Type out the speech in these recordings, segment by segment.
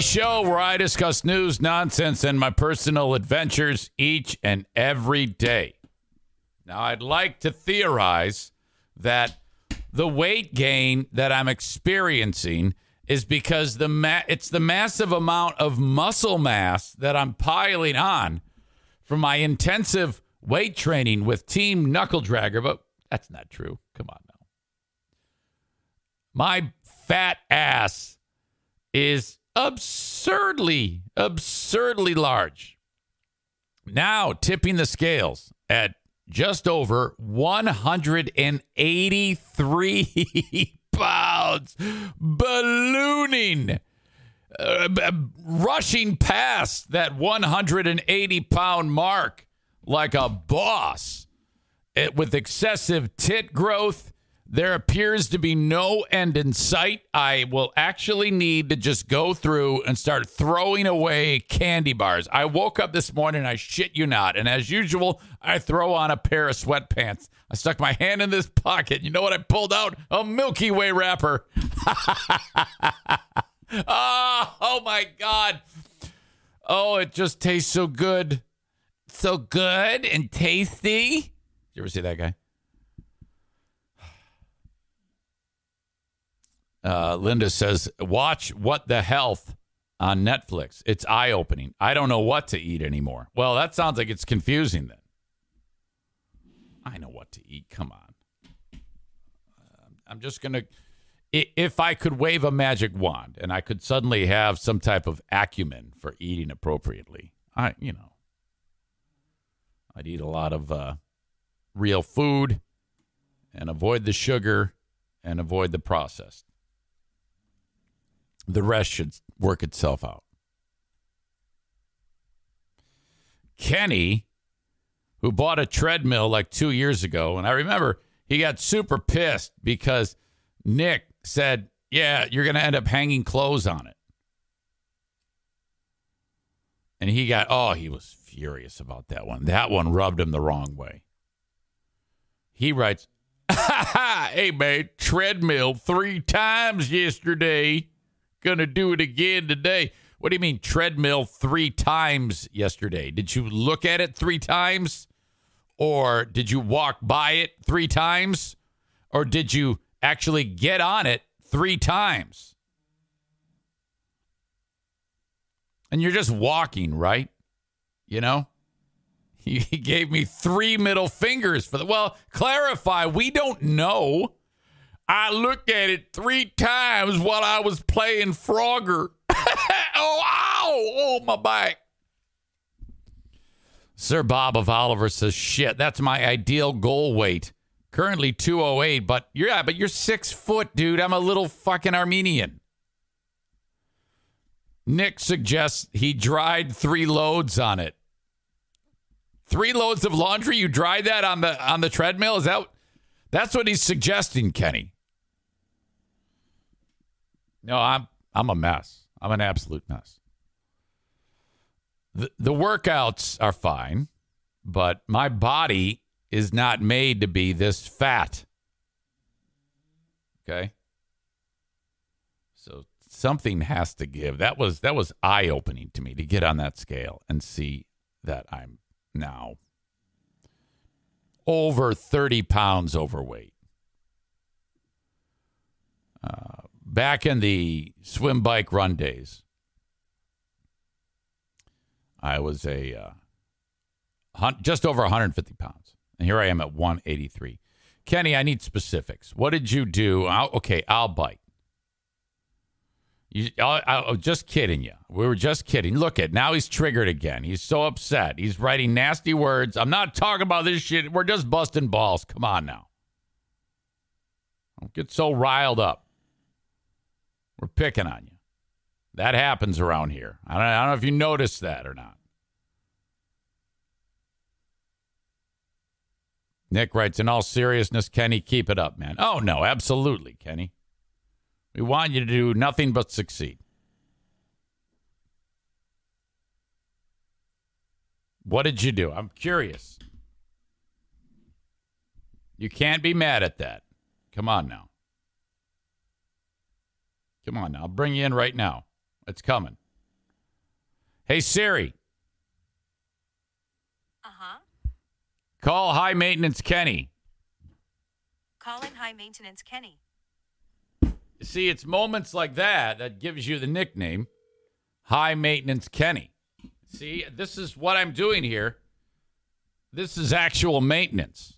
show where I discuss news, nonsense, and my personal adventures each and every day. Now, I'd like to theorize that the weight gain that I'm experiencing is because the ma- it's the massive amount of muscle mass that I'm piling on from my intensive weight training with Team Knuckle Dragger, but that's not true. Come on now. My fat ass is absurdly, absurdly large. Now tipping the scales at just over 183 pounds, ballooning, uh, b- rushing past that 180 pound mark like a boss. It, with excessive tit growth, there appears to be no end in sight. I will actually need to just go through and start throwing away candy bars. I woke up this morning, I shit you not, and as usual, I throw on a pair of sweatpants. I stuck my hand in this pocket. You know what I pulled out? A Milky Way wrapper. oh, oh my God. Oh, it just tastes so good. So good and tasty. You ever see that guy? Uh, Linda says, watch What the Health on Netflix. It's eye opening. I don't know what to eat anymore. Well, that sounds like it's confusing then. I know what to eat. Come on. Uh, I'm just going to, if I could wave a magic wand and I could suddenly have some type of acumen for eating appropriately, I, you know, I'd eat a lot of uh, real food and avoid the sugar and avoid the processed. The rest should work itself out. Kenny, who bought a treadmill like two years ago, and I remember he got super pissed because Nick said, Yeah, you're going to end up hanging clothes on it. And he got, oh, he was furious about that one. That one rubbed him the wrong way. He writes, Hey, man, treadmill three times yesterday. Gonna do it again today. What do you mean, treadmill three times yesterday? Did you look at it three times? Or did you walk by it three times? Or did you actually get on it three times? And you're just walking, right? You know? He gave me three middle fingers for the. Well, clarify, we don't know. I looked at it three times while I was playing Frogger. oh, ow! Oh, my back. Sir Bob of Oliver says, shit, that's my ideal goal weight. Currently 208, but you're, yeah, but you're six foot, dude. I'm a little fucking Armenian. Nick suggests he dried three loads on it. Three loads of laundry. You dry that on the on the treadmill. Is that that's what he's suggesting, Kenny? No, I'm I'm a mess. I'm an absolute mess. The the workouts are fine, but my body is not made to be this fat. Okay? So something has to give. That was that was eye-opening to me to get on that scale and see that I'm now over 30 pounds overweight. Uh, back in the swim bike run days, I was a uh, hun- just over 150 pounds. And here I am at 183. Kenny, I need specifics. What did you do? I'll, okay, I'll bite. You, I, I, just kidding you. We were just kidding. Look at now he's triggered again. He's so upset. He's writing nasty words. I'm not talking about this shit. We're just busting balls. Come on now. Don't get so riled up. We're picking on you. That happens around here. I don't, I don't know if you noticed that or not. Nick writes, in all seriousness, Kenny, keep it up, man. Oh, no, absolutely, Kenny. We want you to do nothing but succeed. What did you do? I'm curious. You can't be mad at that. Come on now. Come on now. I'll bring you in right now. It's coming. Hey, Siri. Uh huh. Call High Maintenance Kenny. Calling high maintenance Kenny. See, it's moments like that that gives you the nickname High Maintenance Kenny. See, this is what I'm doing here. This is actual maintenance.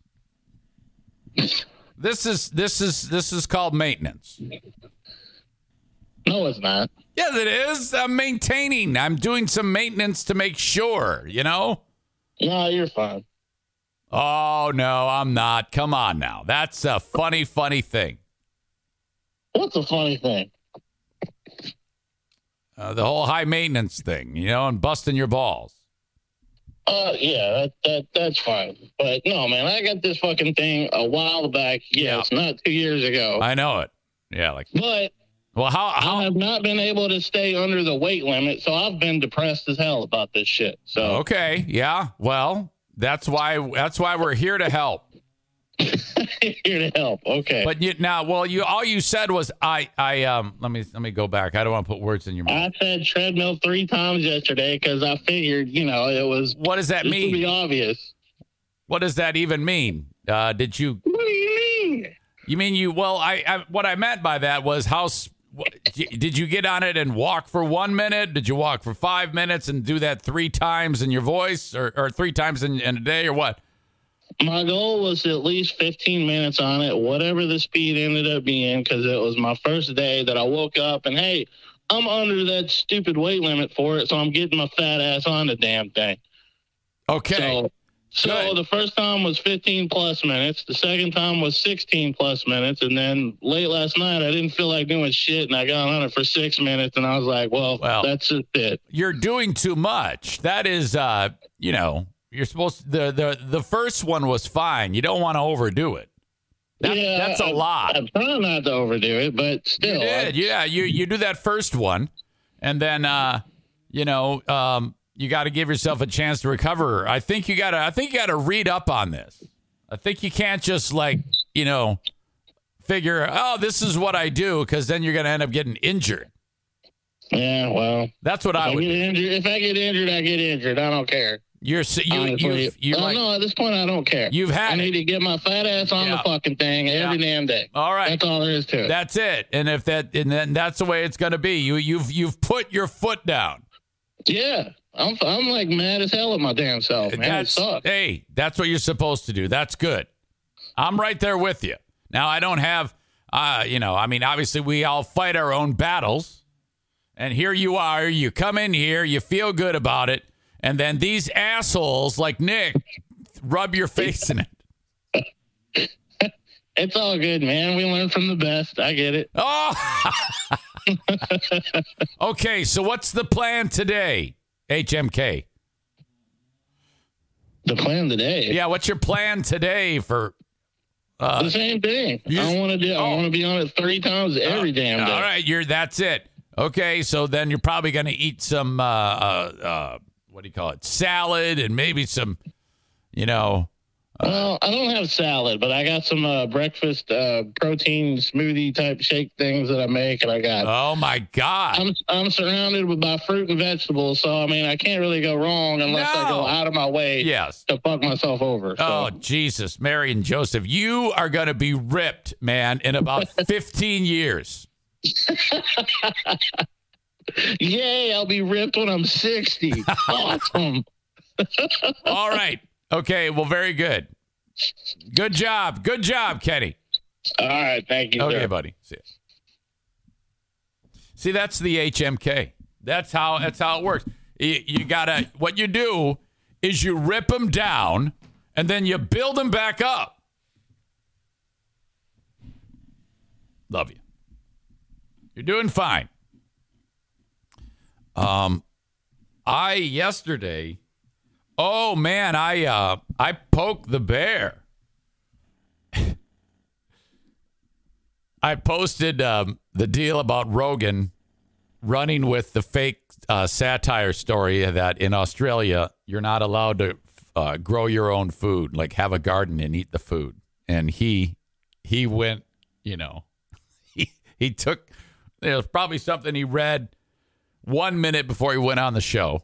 This is this is this is called maintenance. No, it's not. Yes, it is. I'm maintaining. I'm doing some maintenance to make sure, you know? No, you're fine. Oh, no, I'm not. Come on now. That's a funny, funny thing. What's a funny thing? Uh, the whole high maintenance thing, you know, and busting your balls. Uh, yeah, that, that that's fine. But no, man, I got this fucking thing a while back. Yes, not two years ago. I know it. Yeah, like, but well, how, I have not been able to stay under the weight limit, so I've been depressed as hell about this shit. So okay, yeah, well, that's why, that's why we're here to help. here to help. Okay. But you now, well, you all you said was I, I um. Let me let me go back. I don't want to put words in your mouth. I said treadmill three times yesterday because I figured, you know, it was What does that to be mean? obvious. What does that even mean? Uh, did you What do you mean? You mean you? Well, I, I what I meant by that was how. Did you get on it and walk for one minute? Did you walk for five minutes and do that three times in your voice, or, or three times in, in a day, or what? My goal was at least 15 minutes on it, whatever the speed ended up being, because it was my first day that I woke up and hey, I'm under that stupid weight limit for it, so I'm getting my fat ass on the damn thing. Okay, So, so Good. the first time was 15 plus minutes. The second time was 16 plus minutes, and then late last night I didn't feel like doing shit, and I got on it for six minutes, and I was like, well, Well- that's just it. you're doing too much. That is, uh, you know, you're supposed the the the first one was fine. You don't want to overdo it. That, Yeah, that's a I- lot. I'm trying not to overdo it, but You still, did, yeah. You you do that first one, and then uh, you know, um, you got to give yourself a chance to recover. I think you got to. I think you got to read up on this. I think you can't just like you know figure. Oh, this is what I do, because then you're going to end up getting injured. yeah, well. That's what I I would. injured, if I get injured, I get injured. I don't care. You're you you you Well, like. no, at this point, I don't care. You've had I need it. to get my fat ass on Yeah. the fucking thing every damn day. All right. That's all there is to it. That's it. And if that and then that's the way it's going to be. You you've you've put your foot down. yeah, I'm I'm like mad as hell at my damn self, man. It sucks. hey, that's what you're supposed to do. That's good. I'm right there with you. Now I don't have uh, you know, I mean obviously we all fight our own battles. And here you are, you come in here, you feel good about it, and then these assholes like Nick rub your face in it. It's all good, man. We learn from the best. I get it. Oh. okay, so what's the plan today? HMK. The plan today. Yeah, what's your plan today for uh, The same thing. You I want to do. oh. I want to be on it three times every damn day. All right, you're that's it. Okay, so then you're probably going to eat some uh, uh, uh, what do you call it? Salad and maybe some, you know. Well, I don't have salad, but I got some uh, breakfast uh, protein smoothie type shake things that I make, and I got. Oh my God! I'm I'm surrounded with by fruit and vegetables, so I mean I can't really go wrong unless I go out of my way yes. to fuck myself over. So. Oh Jesus, Mary and Joseph, you are going to be ripped, man, in about 15 years. Yay! I'll be ripped when I'm 60. awesome. All right. Okay. Well, very good. Good job. Good job, Kenny. All right, thank you. Okay, sir. buddy. See ya. See, that's the HMK. That's how that's how it works. You, you gotta what you do is you rip them down and then you build them back up. Love you. You're doing fine. Um, I yesterday, oh man, I uh, I poked the bear. I posted um, the deal about Rogan running with the fake uh, satire story that in Australia you're not allowed to uh, grow your own food, like have a garden and eat the food. And he he went, you know, he he took it was probably something he read one minute before he went on the show,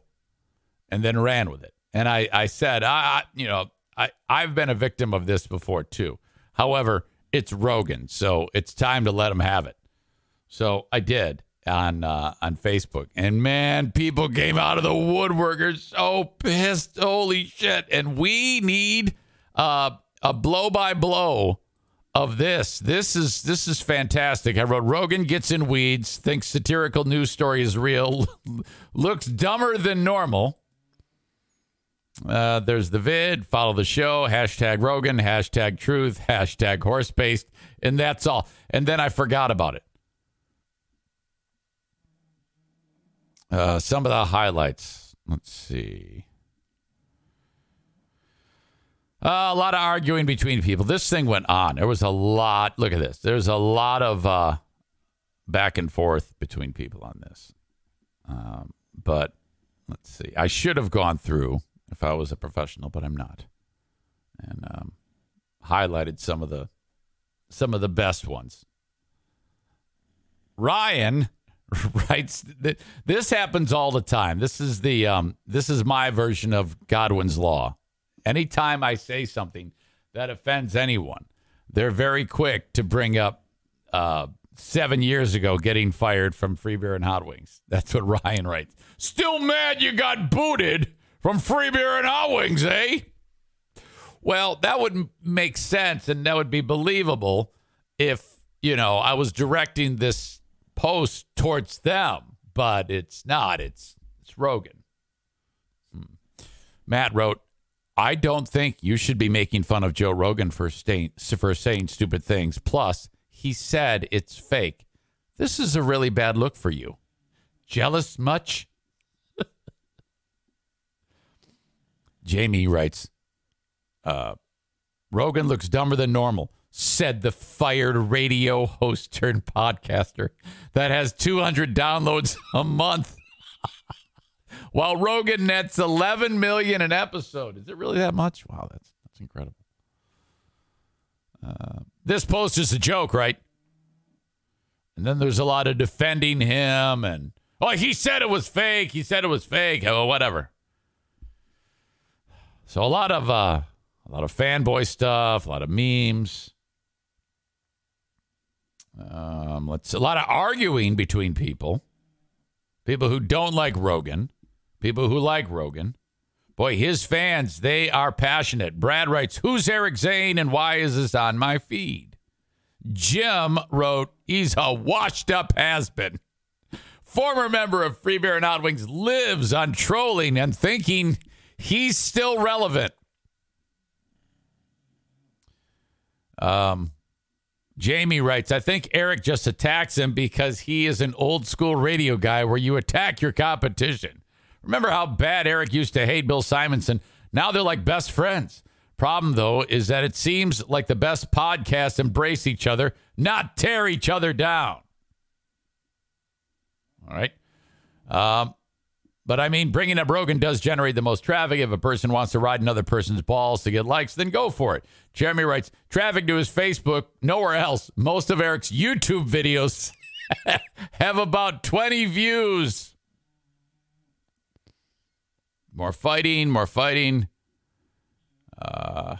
and then ran with it. And I I said, I, you know I I've been a victim of this before too. However, it's Rogan, so it's time to let him have it. So I did on uh, on Facebook, and man, people came out of the woodworkers so pissed. Holy shit! And we need uh, a blow by blow of this. This is this is fantastic. I wrote Rogan gets in weeds, thinks satirical news story is real, looks dumber than normal. Uh, there's the vid. Follow the show. Hashtag Rogan. Hashtag Truth. Hashtag Horse Paste, and that's all. And then I forgot about it. Uh, some of the highlights. Let's see. Uh, a lot of arguing between people. This thing went on. There was a lot. Look at this. There's a lot of uh, back and forth between people on this. Um, but let's see. I should have gone through if I was a professional, but I'm not, and um, highlighted some of the some of the best ones. Ryan writes that this happens all the time. This is the um, this is my version of Godwin's law. Anytime I say something that offends anyone, they're very quick to bring up uh, seven years ago getting fired from Free Beer and Hot Wings. That's what Ryan writes. Still mad you got booted from Free Beer and Hot Wings, eh? Well, that would make sense and that would be believable if, you know, I was directing this post towards them, but it's not. It's it's Rogan. Hmm. Matt wrote, I don't think you should be making fun of Joe Rogan for, staying, for saying stupid things. Plus, he said it's fake. This is a really bad look for you. Jealous much? Jamie writes, uh, Rogan looks dumber than normal, said the fired radio host turned podcaster that has 200 downloads a month. While Rogan nets 11 million an episode. Is it really that much? Wow, that's that's incredible. Uh, this post is a joke, right? And then there's a lot of defending him and oh, he said it was fake. He said it was fake. Oh, whatever. So a lot of uh, a lot of fanboy stuff, a lot of memes. Um, let's a lot of arguing between people, people who don't like Rogan, people who like Rogan. Boy, his fans, they are passionate. Brad writes, Who's Eric Zane and why is this on my feed? Jim wrote, He's a washed up has been. Former member of Free Beer and Hot Wings lives on trolling and thinking he's still relevant. Um, Jamie writes, I think Eric just attacks him because he is an old school radio guy where you attack your competition. Remember how bad Eric used to hate Bill Simonson? Now they're like best friends. Problem, though, is that it seems like the best podcasts embrace each other, not tear each other down. All right. Um, but I mean, bringing up Rogan does generate the most traffic. If a person wants to ride another person's balls to get likes, then go for it. Jeremy writes traffic to his Facebook, nowhere else. Most of Eric's YouTube videos have about 20 views. More fighting, more fighting. Uh,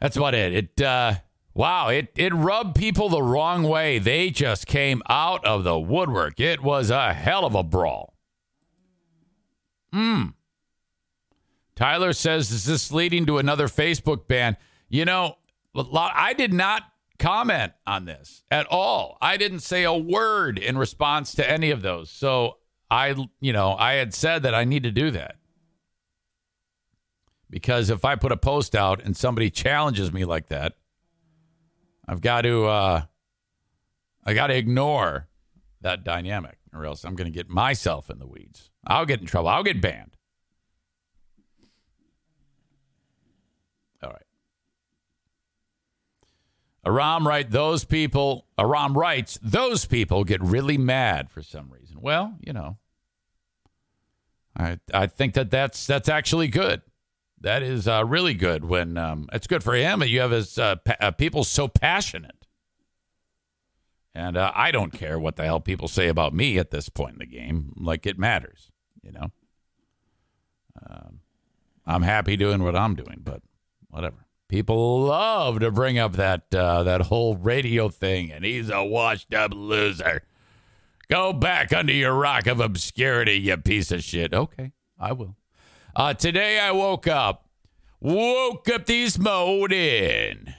that's about it. It uh, wow, it it rubbed people the wrong way. They just came out of the woodwork. It was a hell of a brawl. Hmm. Tyler says, "Is this leading to another Facebook ban?" You know, I did not comment on this at all. I didn't say a word in response to any of those. So I, you know, I had said that I need to do that. Because if I put a post out and somebody challenges me like that, I've got to, uh, I got to ignore that dynamic, or else I'm going to get myself in the weeds. I'll get in trouble. I'll get banned. All right. Aram right those people Aram writes those people get really mad for some reason. Well, you know, I I think that that's that's actually good. That is uh, really good when um, it's good for him. You have his uh, pa- uh, people so passionate, and uh, I don't care what the hell people say about me at this point in the game. Like it matters, you know. Um, I'm happy doing what I'm doing, but whatever. People love to bring up that uh, that whole radio thing, and he's a washed up loser. Go back under your rock of obscurity, you piece of shit. Okay, I will. Uh, today I woke up, woke up this morning,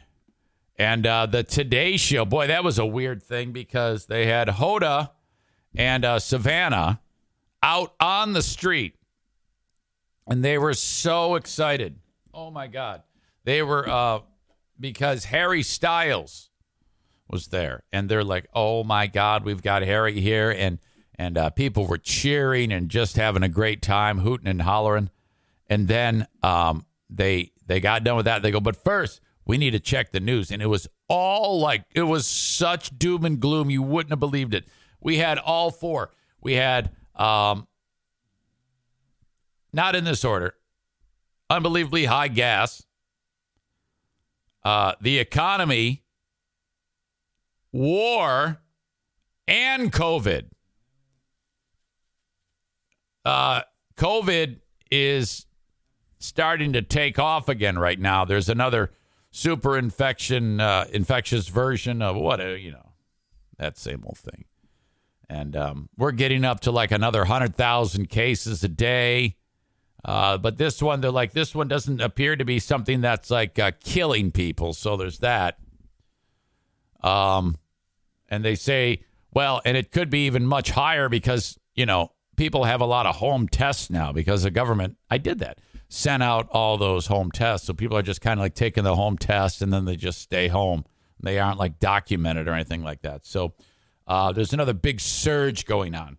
and uh, the Today Show. Boy, that was a weird thing because they had Hoda and uh, Savannah out on the street, and they were so excited. Oh my God. They were uh, because Harry Styles was there, and they're like, "Oh my God, we've got Harry here," and and uh, people were cheering and just having a great time, hooting and hollering. And then um, they they got done with that. They go, "But first, we need to check the news," and it was all like it was such doom and gloom. You wouldn't have believed it. We had all four. We had um, not in this order. Unbelievably high gas uh, the economy, war, and COVID. Uh, COVID is starting to take off again right now. There's another super infection, uh, infectious version of what, uh, you know, that same old thing. And um, we're getting up to like another 100,000 cases a day. Uh, but this one, they're like, this one doesn't appear to be something that's like uh, killing people. So there's that. Um, and they say, well, and it could be even much higher because, you know, people have a lot of home tests now because the government, I did that, sent out all those home tests. So people are just kind of like taking the home test and then they just stay home. They aren't like documented or anything like that. So uh, there's another big surge going on.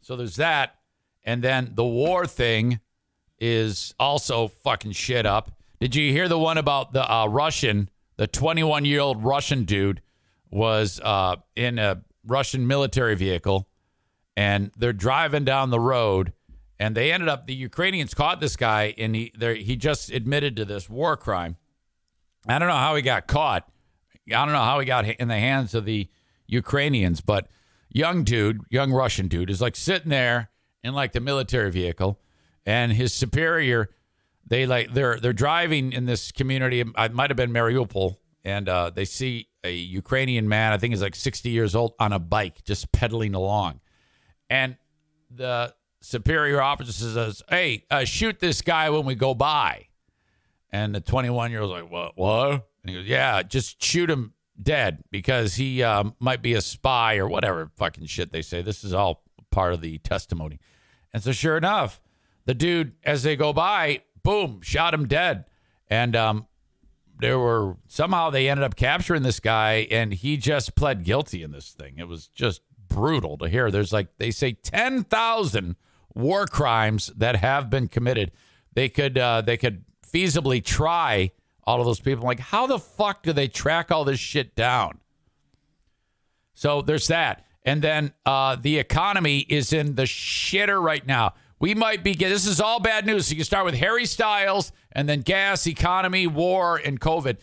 So there's that. And then the war thing is also fucking shit up. Did you hear the one about the uh, Russian, the 21 year old Russian dude was uh, in a Russian military vehicle and they're driving down the road and they ended up, the Ukrainians caught this guy and he, he just admitted to this war crime. I don't know how he got caught. I don't know how he got in the hands of the Ukrainians, but young dude, young Russian dude, is like sitting there in like the military vehicle and his superior they like they're they're driving in this community it might have been mariupol and uh, they see a ukrainian man i think he's like 60 years old on a bike just pedaling along and the superior officer says hey uh, shoot this guy when we go by and the 21 year old's like what what and he goes yeah just shoot him dead because he um, might be a spy or whatever fucking shit they say this is all part of the testimony and so sure enough the dude, as they go by, boom, shot him dead. And um, there were somehow they ended up capturing this guy, and he just pled guilty in this thing. It was just brutal to hear. There's like they say ten thousand war crimes that have been committed. They could uh, they could feasibly try all of those people. Like, how the fuck do they track all this shit down? So there's that. And then uh, the economy is in the shitter right now. We might be this is all bad news. So you start with Harry Styles and then gas, economy, war, and COVID.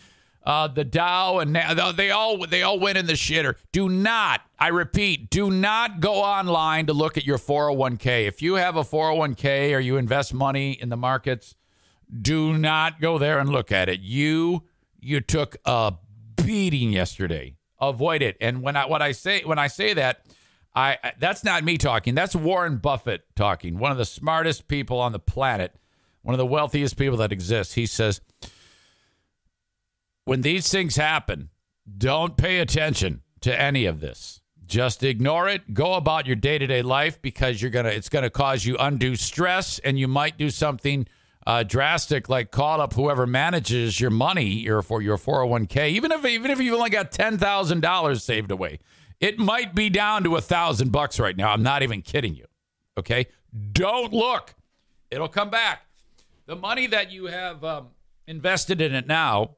Uh, the Dow and they all they all went in the shitter. Do not, I repeat, do not go online to look at your 401k. If you have a 401k or you invest money in the markets, do not go there and look at it. You you took a beating yesterday. Avoid it. And when I what I say when I say that, I that's not me talking. That's Warren Buffett talking. One of the smartest people on the planet, one of the wealthiest people that exists. He says, "When these things happen, don't pay attention to any of this. Just ignore it. Go about your day-to-day life because you're to it's to cause you undue stress and you might do something uh, drastic like call up whoever manages your money your for your 401k even if even if you've only got $10,000 saved away It might be down to a thousand bucks right now. I'm not even kidding you. Okay. Don't look. It'll come back. The money that you have um, invested in it now,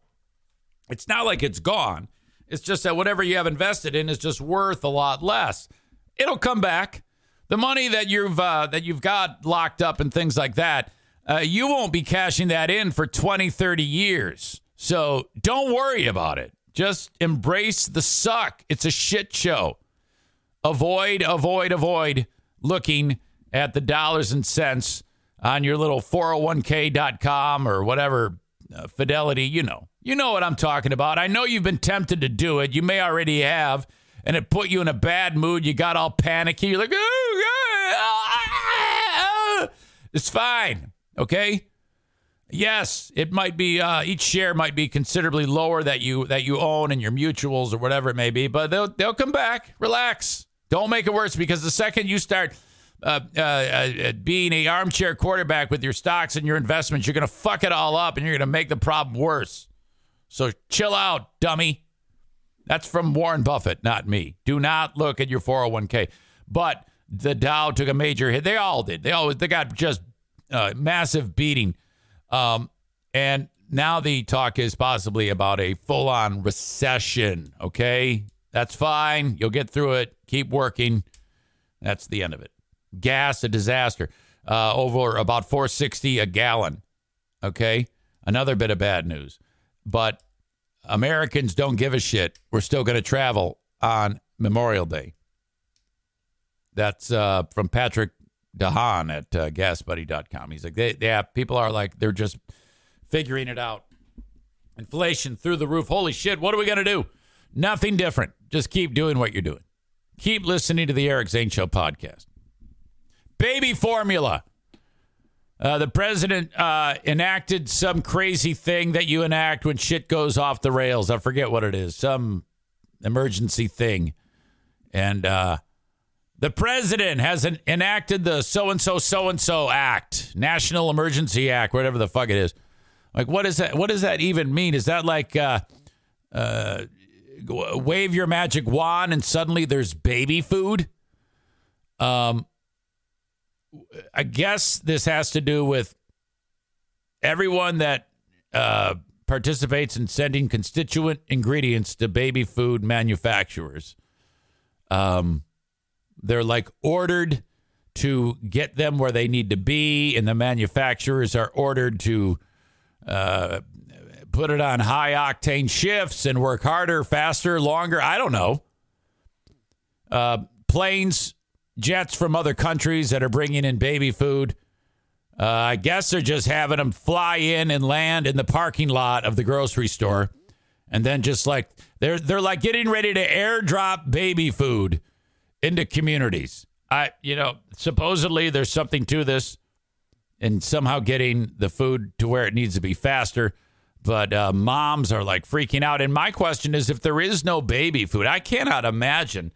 it's not like it's gone. It's just that whatever you have invested in is just worth a lot less. It'll come back. The money that you've uh, that you've got locked up and things like that, uh, you won't be cashing that in for 20, 30 years. So don't worry about it. Just embrace the suck. It's a shit show. Avoid, avoid, avoid looking at the dollars and cents on your little 401k.com or whatever uh, fidelity, you know. You know what I'm talking about. I know you've been tempted to do it. You may already have, and it put you in a bad mood. You got all panicky. You're like, oh, it's fine. Okay. Yes, it might be. Uh, each share might be considerably lower that you that you own in your mutuals or whatever it may be, but they'll they'll come back. Relax. Don't make it worse because the second you start uh, uh, uh, being a armchair quarterback with your stocks and your investments, you're going to fuck it all up and you're going to make the problem worse. So chill out, dummy. That's from Warren Buffett, not me. Do not look at your 401k. But the Dow took a major hit. They all did. They all they got just uh, massive beating. Um, and now the talk is possibly about a full on recession. Okay. That's fine. You'll get through it. Keep working. That's the end of it. Gas, a disaster. Uh, over about 460 a gallon. Okay. Another bit of bad news. But Americans don't give a shit. We're still going to travel on Memorial Day. That's uh, from Patrick De Haan at uh, gasbuddy.com. He's like, they, yeah, people are like, they're just figuring it out. Inflation through the roof. Holy shit, what are we going to do? Nothing different. Just keep doing what you're doing. Keep listening to the Eric Zane Show podcast. Baby formula. Uh, the president uh, enacted some crazy thing that you enact when shit goes off the rails. I forget what it is. Some emergency thing. And uh, the president has an, enacted the so and so so and so act, National Emergency Act, whatever the fuck it is. Like, what is that? What does that even mean? Is that like uh, uh, wave your magic wand and suddenly there's baby food? Um, I guess this has to do with everyone that uh, participates in sending constituent ingredients to baby food manufacturers. Um, they're like ordered to get them where they need to be, and the manufacturers are ordered to uh, put it on high octane shifts and work harder, faster, longer. I don't know. Uh, planes jets from other countries that are bringing in baby food. Uh, I guess they're just having them fly in and land in the parking lot of the grocery store, and then just like they're they're like getting ready to airdrop baby food into communities. I you know supposedly there's something to this, and somehow getting the food to where it needs to be faster. But uh, moms are like freaking out. And my question is, if there is no baby food, I cannot imagine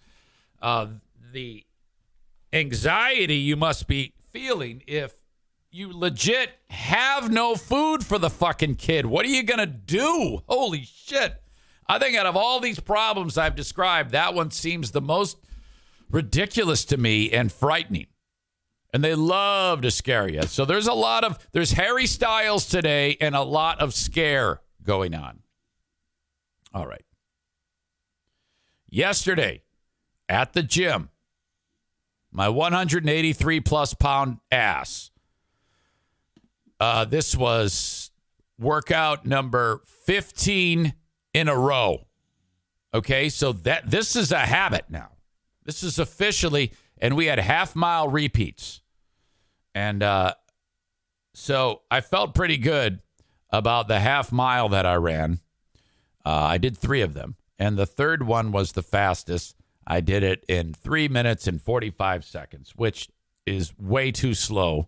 uh, the anxiety you must be feeling if you legit have no food for the fucking kid. What are you going to do? Holy shit. I think out of all these problems I've described, that one seems the most ridiculous to me and frightening. And they love to scare you. So there's a lot of, there's Harry Styles today and a lot of scare going on. All right. Yesterday at the gym, my 183 plus pound ass. Uh, this was workout number 15 in a row. Okay, so that this is a habit now. This is officially, and we had half mile repeats, and uh, so I felt pretty good about the half mile that I ran. Uh, I did three of them, and the third one was the fastest. I did it in three minutes and 45 seconds, which is way too slow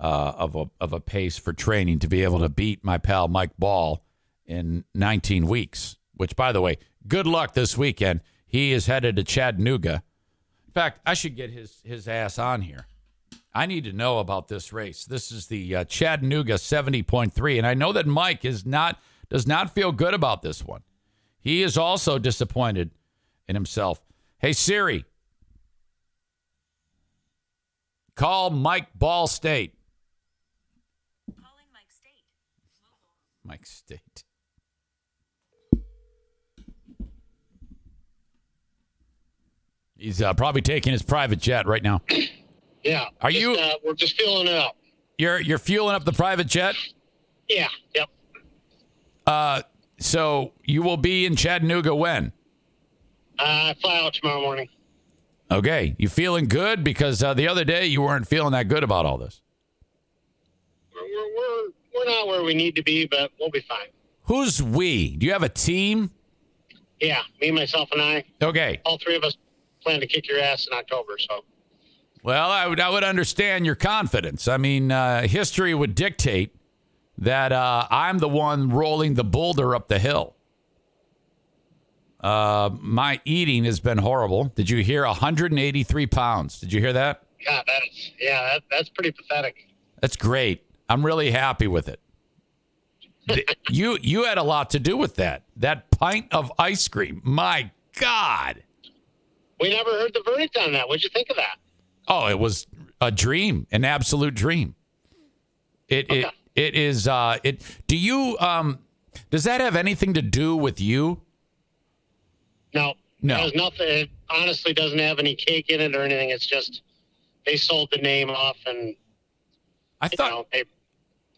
uh, of, a, of a pace for training to be able to beat my pal Mike Ball in 19 weeks, which, by the way, good luck this weekend. He is headed to Chattanooga. In fact, I should get his, his ass on here. I need to know about this race. This is the uh, Chattanooga 70.3, and I know that Mike is not does not feel good about this one. He is also disappointed in himself Hey Siri, call Mike Ball State. Calling Mike State. Mobile. Mike State. He's uh, probably taking his private jet right now. Yeah. Are just, you- Uh, we're just filling it up. You're you're fueling up the private jet. Yeah. Yep. Uh, so you will be in Chattanooga when? Uh, I fly out tomorrow morning. Okay, you feeling good because uh, the other day you weren't feeling that good about all this. We're, we're we're we're not where we need to be, but we'll be fine. Who's we? Do you have a team? Yeah. Me, myself, and I, Okay. all three of us, plan to kick your ass in October. So. Well, I would I would understand your confidence. I mean, uh, history would dictate that uh, I'm the one rolling the boulder up the hill. Uh, my eating has been horrible. Did you hear 183 pounds? Did you hear that? God, that's yeah, that, that's pretty pathetic. That's great. I'm really happy with it. You you had a lot to do with that. That pint of ice cream. My God. We never heard the verdict on that. What'd you think of that? Oh, it was a dream, an absolute dream. It it it is uh it do you um does that have anything to do with you? No, No. It has nothing. It honestly doesn't have any cake in it or anything. It's just they sold the name off, and I thought know, they,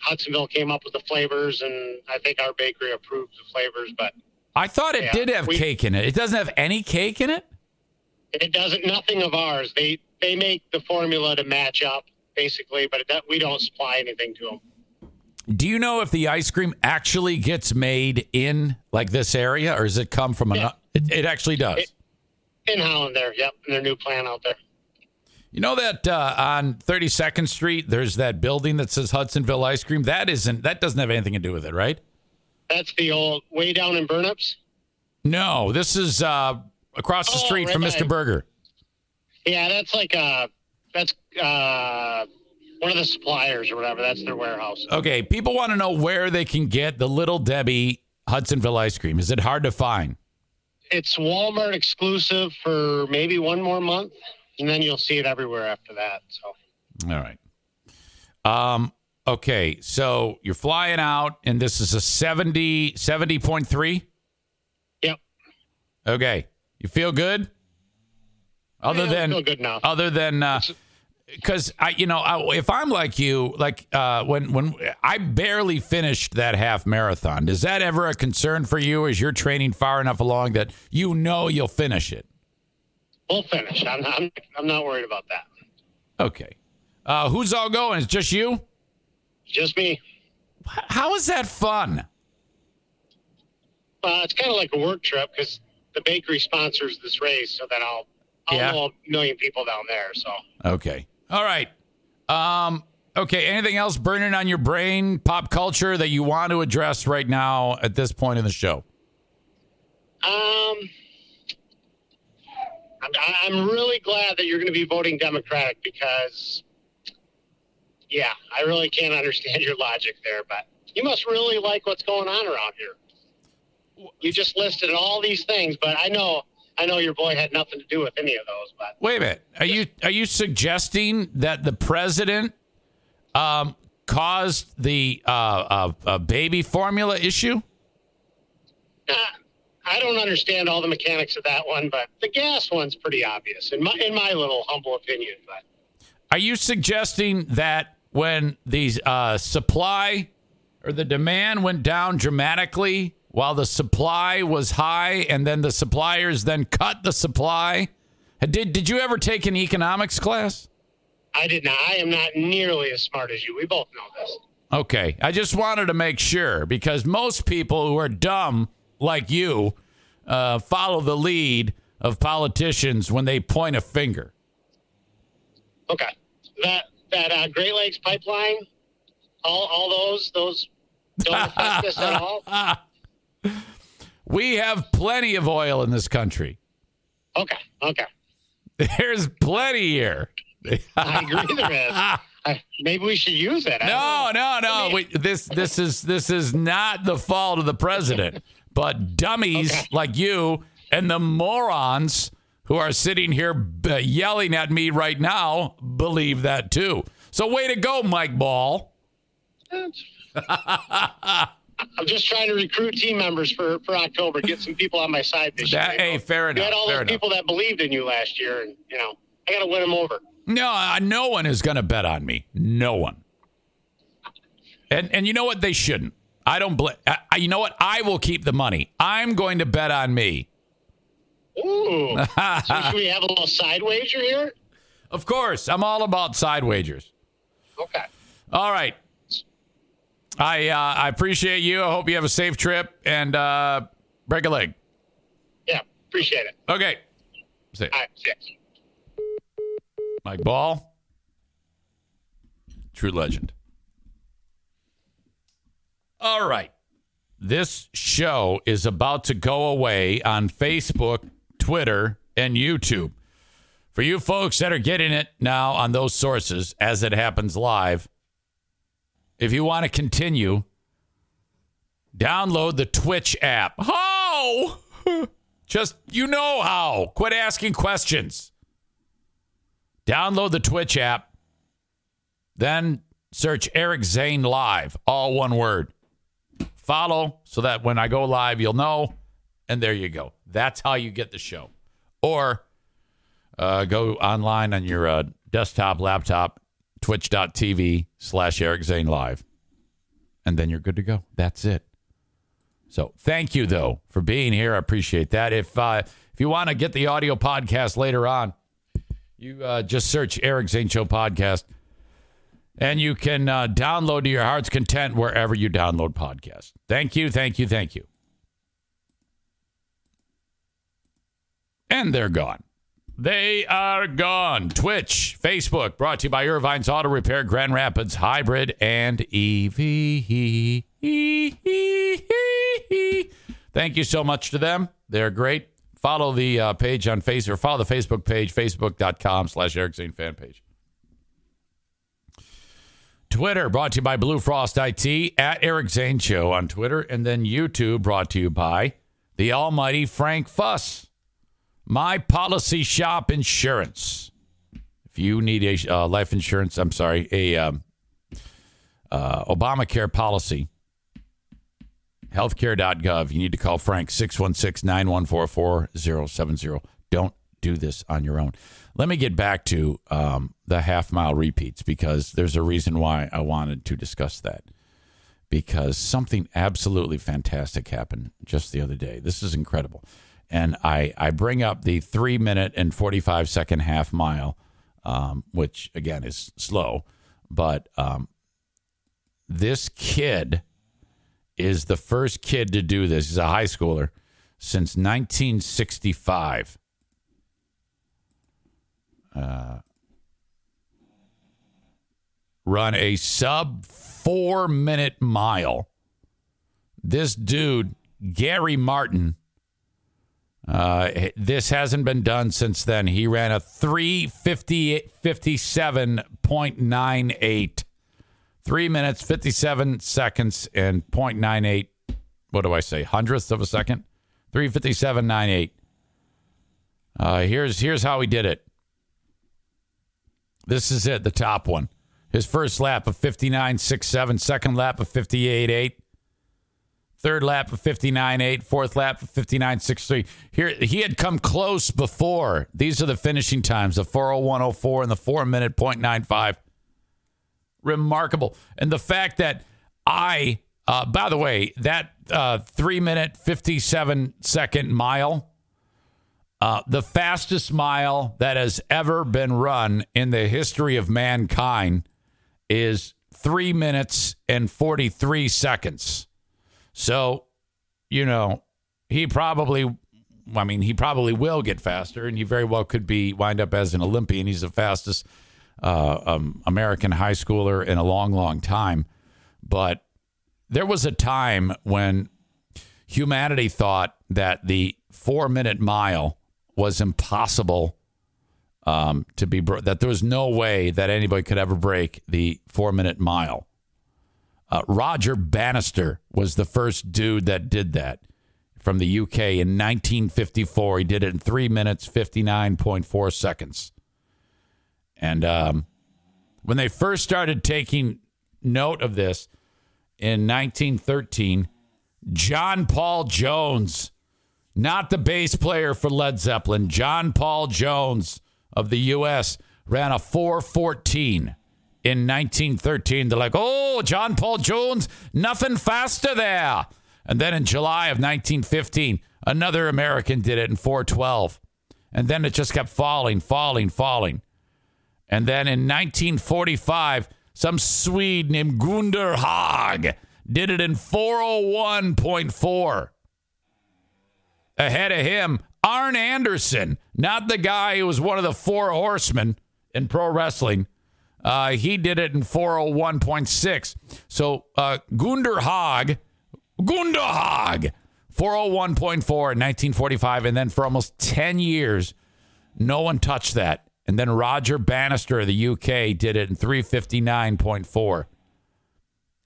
Hudsonville came up with the flavors, and I think our bakery approved the flavors, but I thought it Yeah, did have we- cake in it. It doesn't have any cake in it? it doesn't. Nothing of ours. They they make the formula to match up, basically, but it, we don't supply anything to them. Do you know if the ice cream actually gets made in like this area or does it come from Yeah. an it, it actually does. It- In Holland, there. Yep, in their new plant out there. You know that uh, on 32nd Street, there's that building that says Hudsonville Ice Cream. That isn't. That doesn't have anything to do with it, right? That's the old way down in Burnips. No, this is uh, across the Oh, street right from Mr. Burger. Yeah, that's like uh that's uh one of the suppliers or whatever. That's their warehouse. Okay, people want to know where they can get the Little Debbie Hudsonville ice cream. Is it hard to find? It's Walmart exclusive for maybe one more month, and then you'll see it everywhere after that. So All right. Um. Okay, so you're flying out, and this is a 70, 70.3? yep. Okay. You feel good? Other Yeah, than feel good now. other than because I, you know, I, if I'm like you, like uh, when when I barely finished that half marathon, is that ever a concern for you? As you're training far enough along that you know you'll finish it? We'll finish. I'm not, I'm, I'm not worried about that. Okay. Uh, who's all going? It's just you. Just me. How is that fun? Uh, it's kind of like a work trip because the bakery sponsors this race, so that I'll I'll Yeah. know a million people down there. So Okay. All right. Um. Okay. Anything else burning on your brain, pop culture that you want to address right now at this point in the show? Um, I'm, I'm really glad that you're going to be voting Democratic because, yeah, I really can't understand your logic there, but you must really like what's going on around here. You just listed all these things, but I know, I know your boy had nothing to do with any of those, but Wait a minute. Are you are you suggesting that the president um, caused the uh, uh, uh, baby formula issue? uh, I don't understand all the mechanics of that one, but the gas one's pretty obvious in my, in my little humble opinion, but Are you suggesting that when the uh, supply or the demand went down dramatically while the supply was high, and then the suppliers then cut the supply? Did Did you ever take an economics class? I did not, I am not nearly as smart as you. We both know this. Okay, I just wanted to make sure because most people who are dumb like you uh, follow the lead of politicians when they point a finger. Okay. That that uh, Great Lakes pipeline, all all those those don't affect this at all. We have plenty of oil in this country. Okay. Okay. There's plenty here. I agree. There is. I, maybe we should use it. No, no, no. We, this this is this is not the fault of the president, but dummies Okay. like you and the morons who are sitting here b- yelling at me right now believe that too. So, way to go, Mike Ball. I'm just trying to recruit team members for, for October, get some people on my side this That, year. hey, fair enough. you had all those enough. people that believed in you last year, and you know I got to win them over. No, uh, no one is going to bet on me. No one. And and you know what? They shouldn't. I don't blame. You know what? I will keep the money. I'm going to bet on me. Ooh, so should we have a little side wager here? Of course, I'm all about side wagers. Okay. All right. I uh, I appreciate you. I hope you have a safe trip and uh, break a leg. Yeah, appreciate it. Okay. Say, All right, six. Mike Ball, true legend. All right. This show is about to go away on Facebook, Twitter, and YouTube. For you folks that are getting it now on those sources as it happens live, if you want to continue, download the Twitch app. How? Just, you know how. Quit asking questions. Download the Twitch app, then search Eric Zane Live, all one word. Follow so that when I go live, you'll know. And there you go. That's how you get the show. Or uh, go online on your uh, desktop, laptop, twitch.tv slash Eric Zane Live. And then you're good to go. That's it. So thank you, though, for being here. I appreciate that. If, uh, if you want to get the audio podcast later on, you uh, just search Eric Zane Show podcast, and you can uh, download to your heart's content wherever you download podcasts. Thank you, thank you, thank you. And they're gone. They are gone. Twitch, Facebook, brought to you by Irvine's Auto Repair, Grand Rapids Hybrid, and EV. Thank you so much to them. They're great. Follow the uh, page on Facebook, or follow the Facebook page, facebook.com slash Eric Zane fan page. Twitter brought to you by Blue Frost IT at Eric Zane Show on Twitter, and then YouTube brought to you by the almighty Frank Fuss, My Policy Shop Insurance. If you need a uh, life insurance, I'm sorry, a um, uh, Obamacare policy, healthcare.gov, you need to call Frank 616 914 4070. Don't do this on your own. Let me get back to um, the half mile repeats because there's a reason why I wanted to discuss that. Because something absolutely fantastic happened just the other day. This is incredible. And I, I bring up the three minute and 45 second half mile, um, which again is slow. But um, this kid is the first kid to do this. He's a high schooler since 1965. run a sub four minute mile. This dude, Gary Martin, uh, this hasn't been done since then. He ran a 357.98. Three minutes, 57 seconds, and 0.98. What do I say? Hundredths of a second? 357.98. Uh, here's here's how he did it. This is it, the top one. His first lap of 59.67, second lap of 58.8, third lap of 59.8, fourth lap of 59.63. Here he had come close before. These are the finishing times, the 401.04 and the 4 minute 0.95. Remarkable. And the fact that I uh, by the way, that uh, 3 minute 57 second mile uh, the fastest mile that has ever been run in the history of mankind is three minutes and 43 seconds. So, you know, he probably, I mean, he probably will get faster, and he very well could be wind up as an Olympian. He's the fastest uh, um, American high schooler in a long, long time. But there was a time when humanity thought that the four minute mile was impossible um, to be bro- that there was no way that anybody could ever break the four minute mile. Uh, Roger Bannister was the first dude that did that. from the UK in 1954. He did it in three minutes, 59.4 seconds. And um, when they first started taking note of this in 1913, John Paul Jones, not the bass player for Led Zeppelin, John Paul Jones of the U.S., ran a 414 in 1913. They're like, oh, John Paul Jones, nothing faster there. And then in July of 1915, another American did it in 412. And then it just kept falling, falling, falling. And then in 1945, some Swede named Gunder Hägg did it in 401.4. Ahead of him, Arn Anderson, not the guy who was one of the four horsemen in pro wrestling. Uh, he did it in 401.6. So uh, Gunder Hägg, Gunder Hägg, 401.4 in 1945. And then for almost 10 years, no one touched that. And then Roger Bannister of the UK did it in 359.4.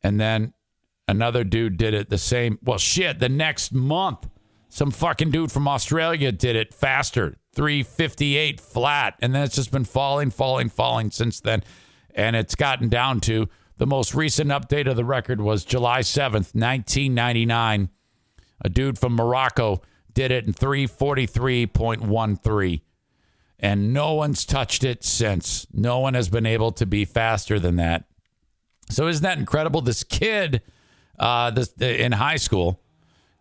And then another dude did it the same. Well, shit, the next month, some fucking dude from Australia did it faster, 358 flat. And then it's just been falling, falling, falling since then. And it's gotten down to the most recent update of the record was July 7th, 1999. A dude from Morocco did it in 343.13 and no one's touched it since. No one has been able to be faster than that. So isn't that incredible? This kid, uh, this in high school,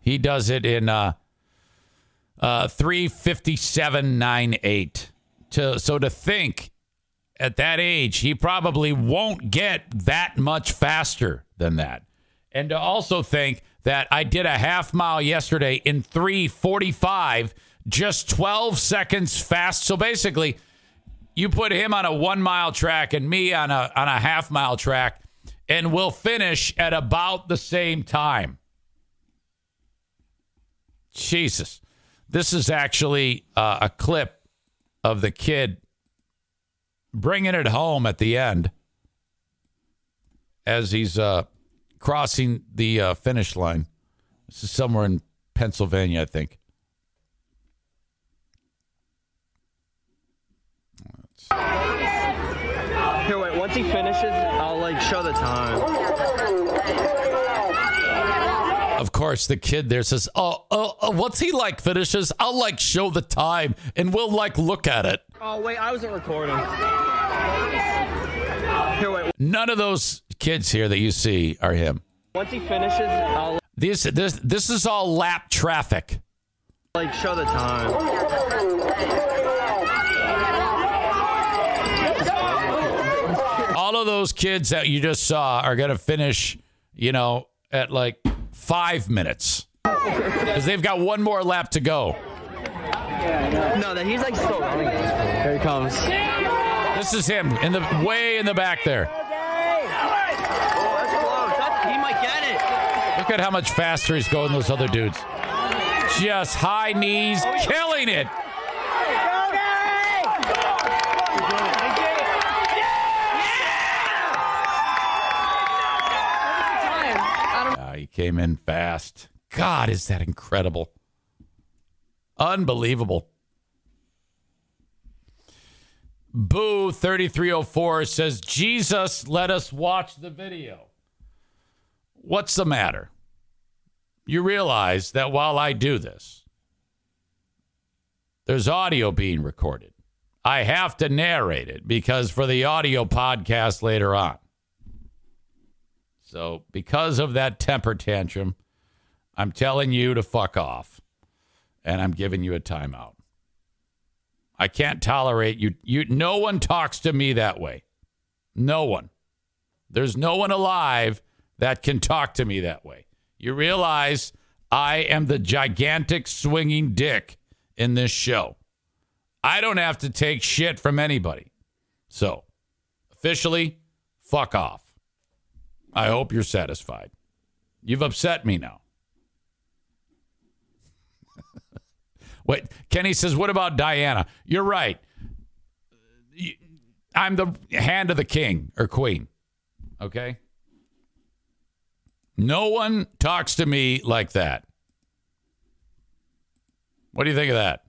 he does it in uh, uh, three fifty seven nine eight. To so to think at that age, he probably won't get that much faster than that, and to also think that I did a half mile yesterday in three forty five just 12 seconds fast. So basically, you put him on a one mile track and me on a on a half mile track, and we'll finish at about the same time. Jesus, this is actually uh, a clip of the kid bringing it home at the end as he's uh, crossing the uh, finish line. This is somewhere in Pennsylvania, I think. Here, wait. Once he finishes, I'll like show the time. Of course, the kid there says, "Oh, oh, oh what's he like?" Finishes. I'll like show the time, and we'll like look at it. Oh wait, I wasn't recording. Here, wait. None of those kids here that you see are him. Once he finishes, I'll This this this is all lap traffic. like show the time. All of those kids that you just saw are going to finish, you know, at like five minutes because they've got one more lap to go. No, that he's like still running. Here he comes. This is him in the way in the back there. Oh, that's close. That's, he might get it. Look at how much faster he's going than those other dudes. Just high knees, killing it. Ah, he came in fast. God, is that incredible? Unbelievable. Boo 3304 says, Jesus, let us watch the video. What's the matter? You realize that while I do this, there's audio being recorded. I have to narrate it because for the audio podcast later on. So, because of that temper tantrum, I'm telling you to fuck off and I'm giving you a timeout. I can't tolerate you. You no one talks to me that way. No one. There's no one alive that can talk to me that way. You realize I am the gigantic swinging dick in this show. I don't have to take shit from anybody. So, officially, fuck off. I hope you're satisfied. You've upset me now. Wait, Kenny says, what about Diana? You're right. I'm the hand of the king or queen. Okay? No one talks to me like that. What do you think of that?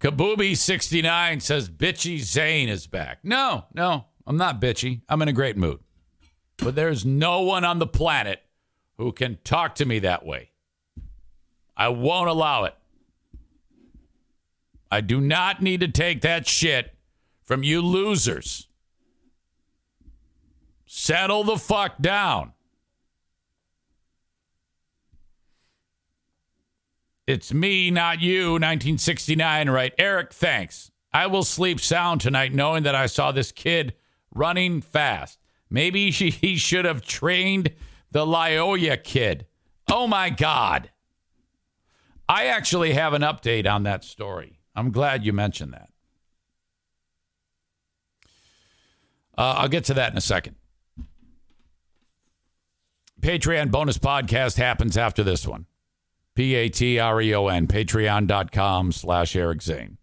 Kabooby69 says bitchy Zane is back. No, no, I'm not bitchy. I'm in a great mood. But there's no one on the planet who can talk to me that way. I won't allow it. I do not need to take that shit from you losers. Settle the fuck down. It's me, not you, 1969, right? Eric, thanks. I will sleep sound tonight knowing that I saw this kid running fast. Maybe he should have trained the Loyola kid. Oh my God. I actually have an update on that story. I'm glad you mentioned that. Uh, I'll get to that in a second. Patreon bonus podcast happens after this one. P A T R E O N, patreon.com slash Eric Zane.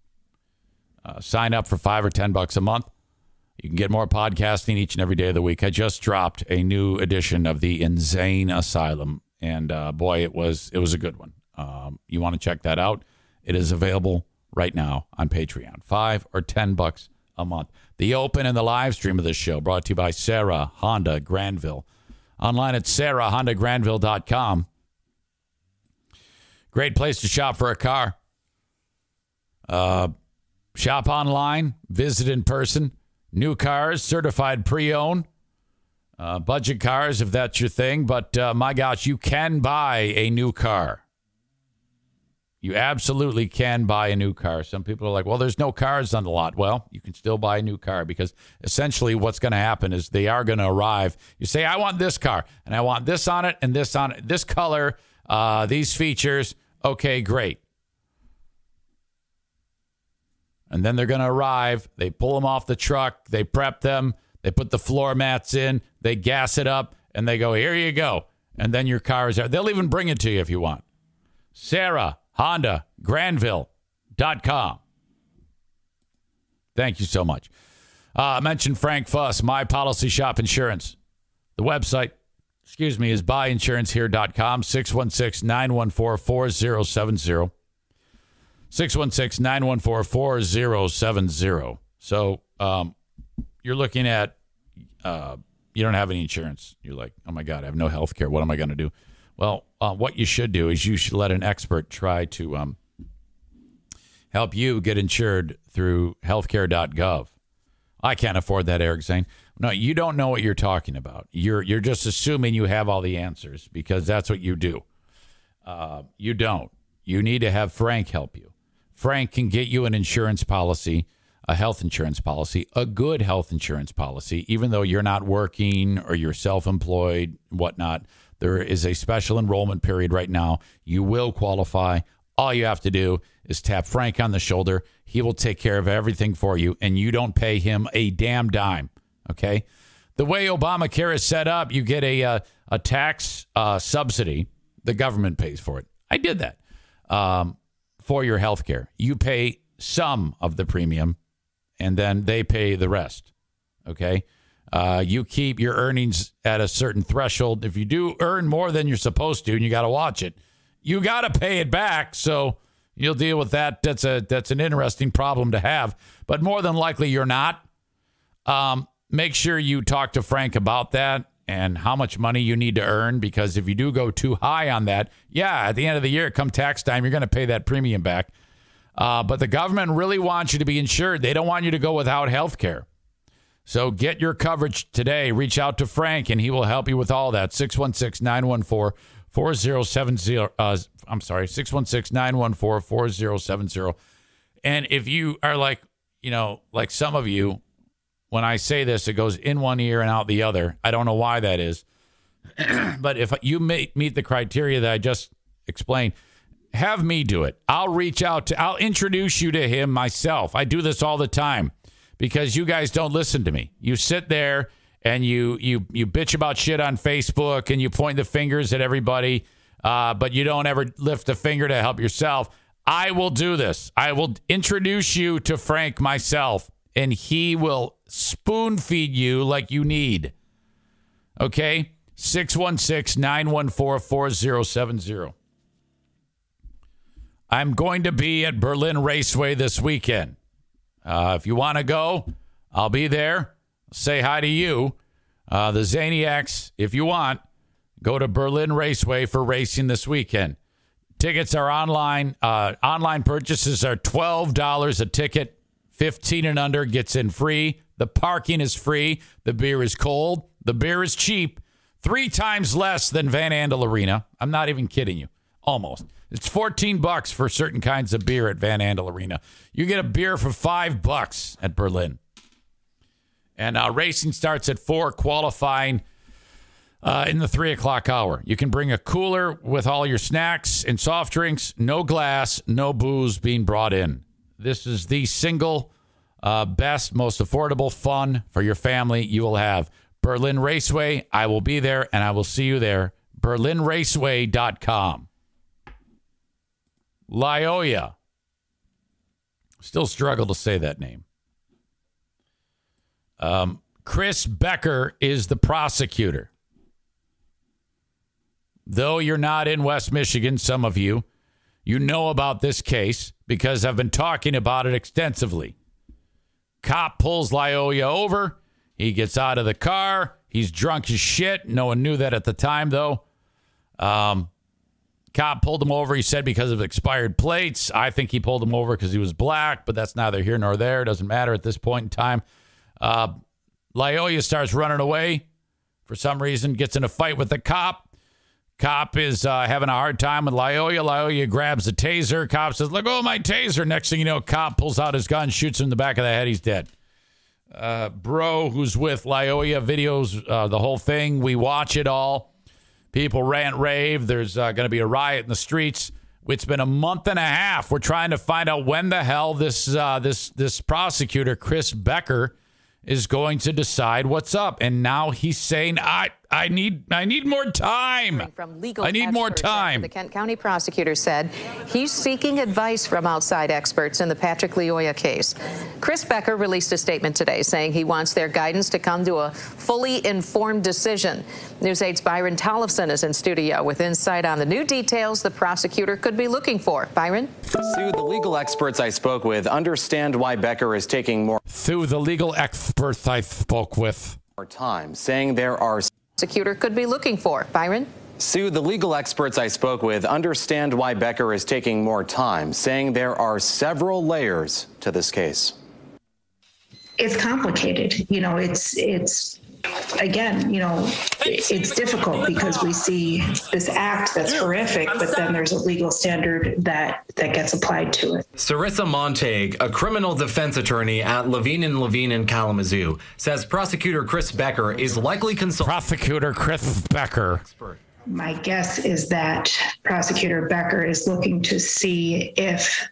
Uh, sign up for five or 10 bucks a month. You can get more podcasting each and every day of the week. I just dropped a new edition of the Insane Asylum, and uh, boy, it was it was a good one. Um, you want to check that out? It is available right now on Patreon, five or ten bucks a month. The open and the live stream of this show brought to you by Serra Honda Grandville. Online at serrahondagrandville.com. Great place to shop for a car. Uh, shop online, visit in person. New cars, certified pre owned. Uh, budget cars, if that's your thing. But uh, my gosh, you can buy a new car. You absolutely can buy a new car. Some people are like, well, there's no cars on the lot. Well, you can still buy a new car because essentially what's going to happen is they are going to arrive. You say, I want this car and I want this on it and this on it, this color, uh, these features. Okay, great. And then they're going to arrive. They pull them off the truck. They prep them. They put the floor mats in. They gas it up and they go, here you go. And then your car is there. They'll even bring it to you if you want. Serra, Honda, Grandville.com. Thank you so much. Uh, I mentioned Frank Fuss, My Policy Shop Insurance. The website, excuse me, is buyinsurancehere.com, 616 914 4070. 616 914 4070. So um, you're looking at, uh, you don't have any insurance. You're like, oh my God, I have no health care. What am I going to do? Well, uh, what you should do is you should let an expert try to um, help you get insured through healthcare.gov. I can't afford that, Eric Zane. No, you don't know what you're talking about. You're you're just assuming you have all the answers because that's what you do. Uh, you don't. You need to have Frank help you. Frank can get you an insurance policy, a health insurance policy, a good health insurance policy, even though you're not working or you're self-employed, whatnot. There is a special enrollment period right now. You will qualify. All you have to do is tap Frank on the shoulder. He will take care of everything for you, and you don't pay him a damn dime. Okay. The way Obamacare is set up, you get a uh, a tax uh, subsidy. The government pays for it. I did that um, for your health care. You pay some of the premium, and then they pay the rest. Okay. Uh, you keep your earnings at a certain threshold. If you do earn more than you're supposed to, and you got to watch it, you got to pay it back. So you'll deal with that. That's a that's an interesting problem to have, but more than likely you're not. Um, make sure you talk to Frank about that and how much money you need to earn because if you do go too high on that, yeah, at the end of the year, come tax time, you're going to pay that premium back. Uh, but the government really wants you to be insured. They don't want you to go without health care. So get your coverage today. Reach out to Frank and he will help you with all that. 616 914 4070. Uh, I'm sorry, 616 914 4070. And if you are like, you know, like some of you, when I say this, it goes in one ear and out the other. I don't know why that is. but if you meet, meet the criteria that I just explained, have me do it. I'll reach out to, I'll introduce you to him myself. I do this all the time because you guys don't listen to me. You sit there and you you you bitch about shit on Facebook and you point the fingers at everybody, uh, but you don't ever lift a finger to help yourself. I will do this. I will introduce you to Frank myself, and he will spoon feed you like you need. Okay? 616 914 4070. I'm going to be at Berlin Raceway this weekend. Uh, if you want to go, I'll be there. Say hi to you. Uh, the Zaniacs, if you want, go to Berlin Raceway for racing this weekend. Tickets are online. Uh, online purchases are $12 a ticket. 15 and under gets in free. The parking is free. The beer is cold. The beer is cheap. Three times less than Van Andel Arena. I'm not even kidding you. Almost. It's 14 bucks for certain kinds of beer at Van Andel Arena. You get a beer for five bucks at Berlin. And uh, racing starts at four, qualifying uh, in the three o'clock hour. You can bring a cooler with all your snacks and soft drinks. No glass, no booze being brought in. This is the single uh, best, most affordable fun for your family you will have. Berlin Raceway. I will be there and I will see you there. BerlinRaceway.com. Lyoya. Still struggle to say that name. Um, Chris Becker is the prosecutor. Though you're not in West Michigan, some of you, you know about this case because I've been talking about it extensively. Cop pulls Lyoya over. He gets out of the car. He's drunk as shit. No one knew that at the time, though. Um, cop pulled him over. He said because of expired plates. I think he pulled him over because he was black, but that's neither here nor there. It doesn't matter at this point in time. Uh, Lyoya starts running away for some reason, gets in a fight with the cop. Cop is uh, having a hard time with Lyoya. Lyoya grabs a taser. Cop says, Let go of my taser. Next thing you know, cop pulls out his gun, shoots him in the back of the head. He's dead. Uh, bro, who's with Lyoya, videos uh, the whole thing. We watch it all. People rant, rave. There's uh, going to be a riot in the streets. It's been a month and a half. We're trying to find out when the hell this uh, this this prosecutor Chris Becker is going to decide what's up. And now he's saying, I I need I need more time. From legal I need more time. The Kent County prosecutor said he's seeking advice from outside experts in the Patrick Lyoya case. Chris Becker released a statement today saying he wants their guidance to come to a fully informed decision. News 8's Byron Tollefson is in studio with insight on the new details the prosecutor could be looking for. Byron? Sue, the legal experts I spoke with understand why Becker is taking more Through the legal experts I spoke with. More time, saying there are Prosecutor could be looking for. Byron? Sue, the legal experts I spoke with understand why Becker is taking more time, saying there are several layers to this case. it's complicated. You know, it's it's again, you know, it's difficult because we see this act that's horrific, but then there's a legal standard that that gets applied to it. Sarissa Montague, a criminal defense attorney at Levine and Levine in Kalamazoo, says prosecutor Chris Becker is likely consulting. Prosecutor Chris Becker. My guess is that prosecutor Becker is looking to see if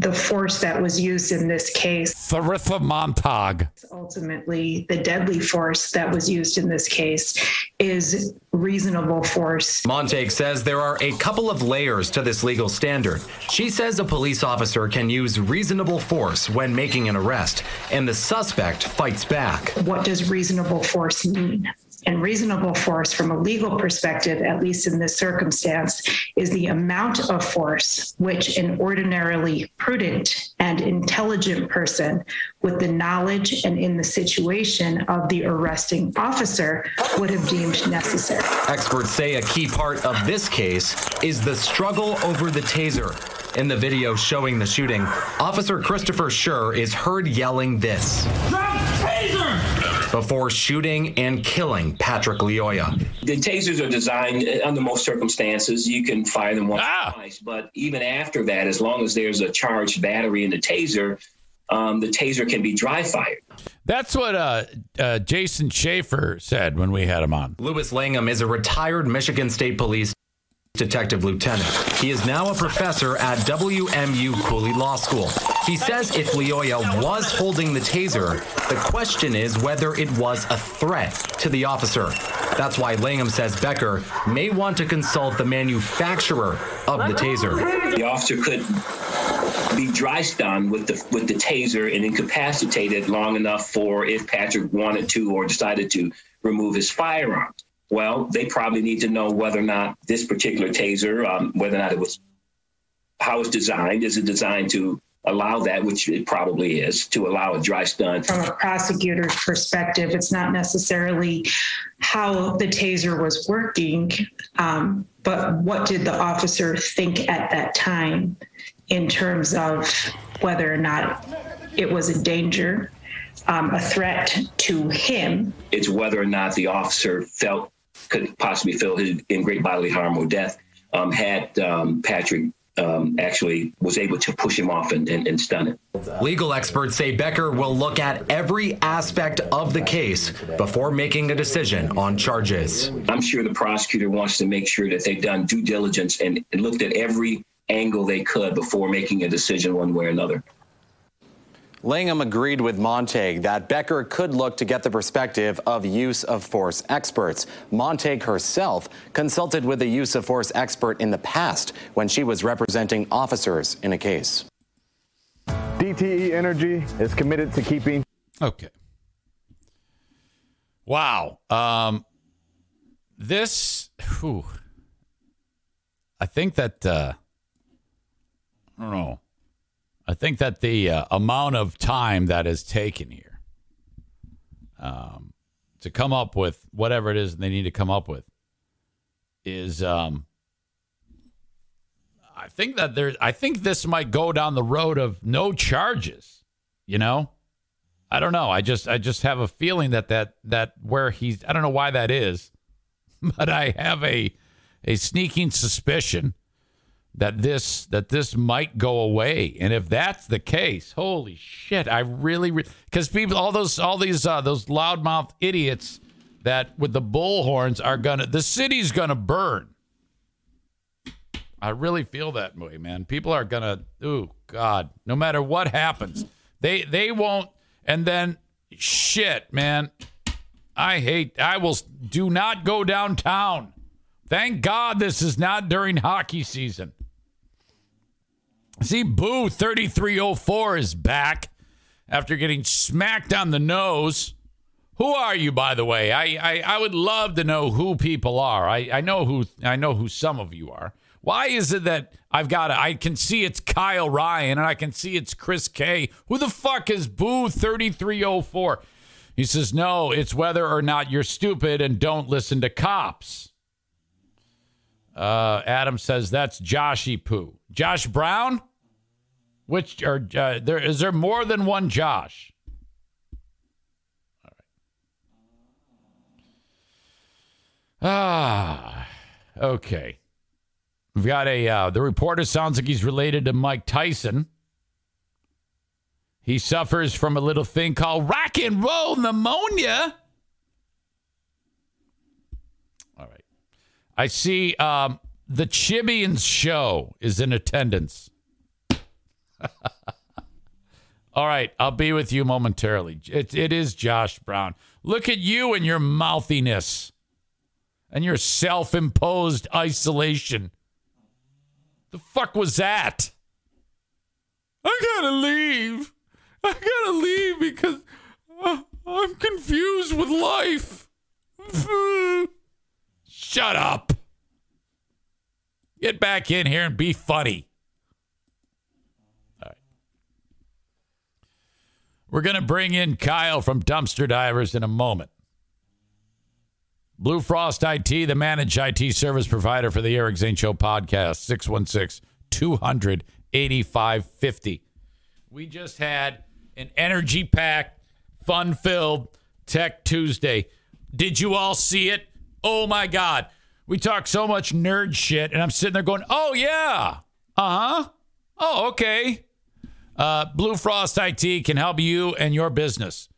the force that was used in this case Sarissa Montag. ultimately the deadly force that was used in this case is reasonable force Montague says there are a couple of layers to this legal standard. She says a police officer can use reasonable force when making an arrest, and the suspect fights back. what does reasonable force mean? And reasonable force, from a legal perspective, at least in this circumstance, is the amount of force which an ordinarily prudent and intelligent person with the knowledge and in the situation of the arresting officer would have deemed necessary. Experts say a key part of this case is the struggle over the taser. In the video showing the shooting, Officer Christopher Schur is heard yelling this before shooting and killing Patrick Lyoya. The tasers are designed uh, under most circumstances. You can fire them once Ah. or twice, but even after that, as long as there's a charged battery in the taser, um, the taser can be dry fired. That's what uh, uh, Jason Schaefer said when we had him on. Lewis Langham is a retired Michigan State Police detective lieutenant. He is now a professor at WMU Cooley Law School. He says if Lyoya was holding the taser, the question is whether it was a threat to the officer. That's why Langham says Becker may want to consult the manufacturer of the taser. The officer could be dry stunned with the with the taser and incapacitated long enough for if Patrick wanted to or decided to remove his firearm. Well, they probably need to know whether or not this particular taser, um, whether or not it was how it's designed. Is it designed to allow that, which it probably is, to allow a dry stun? From a prosecutor's perspective, it's not necessarily how the taser was working, um, but what did the officer think at that time in terms of whether or not it was a danger, um, a threat to him. It's whether or not the officer felt could possibly feel his, in great bodily harm or death um, had um, Patrick um, actually was able to push him off and, and, and stun it. Legal experts say Becker will look at every aspect of the case before making a decision on charges. I'm sure the prosecutor wants to make sure that they've done due diligence and, and looked at every angle they could before making a decision one way or another. Langham agreed with Montague that Becker could look to get the perspective of use of force experts. Montague herself consulted with a use of force expert in the past when she was representing officers in a case. DTE Energy is committed to keeping. Okay. Wow. Um, this, whew, I think that, uh, I don't know. I think that the uh, amount of time that is taken here um, to come up with whatever it is they need to come up with is, um, I think that there, I think this might go down the road of no charges. You know, I don't know. I just, I just have a feeling that that that where he's, I don't know why that is, but I have a a sneaking suspicion that this that this might go away. And if that's the case holy shit i really because people all those all these uh those loudmouth idiots that with the bullhorns are gonna the city's gonna burn. I really feel that way man. People are gonna oh god no matter what happens they they won't and then shit man i hate i will do not go downtown. Thank god this is not during hockey season See, Boo 3304 is back after getting smacked on the nose. Who are you, by the way? I, I, I would love to know who people are. I, I know who I know who some of you are. Why is it that I've got I can see it's Kyle Ryan and I can see it's Chris K. Who the fuck is Boo 3304? He says, No, it's whether or not you're stupid and don't listen to cops. Uh, Adam says that's Joshy Poo. Josh Brown? Which are uh, there? Is there more than one Josh? All right. Ah, okay. We've got a. Uh, the reporter sounds like he's related to Mike Tyson. He suffers from a little thing called rock and roll pneumonia. All right. I see um, the Chibians show is in attendance. All right, I'll be with you momentarily. It, it is Josh Brown. Look at you and your mouthiness and your self imposed isolation. The fuck was that? I gotta leave. I gotta leave because uh, I'm confused with life. Shut up. Get back in here and be funny. We're going to bring in Kyle from Dumpster Divers in a moment. Blue Frost IT, the managed IT service provider for the Eric Zane Show podcast, 616 200 8550. We just had an energy packed, fun filled Tech Tuesday. Did you all see it? Oh my God. We talk so much nerd shit, and I'm sitting there going, oh yeah. Uh huh. Oh, okay. Uh, Blue Frost IT can help you and your business.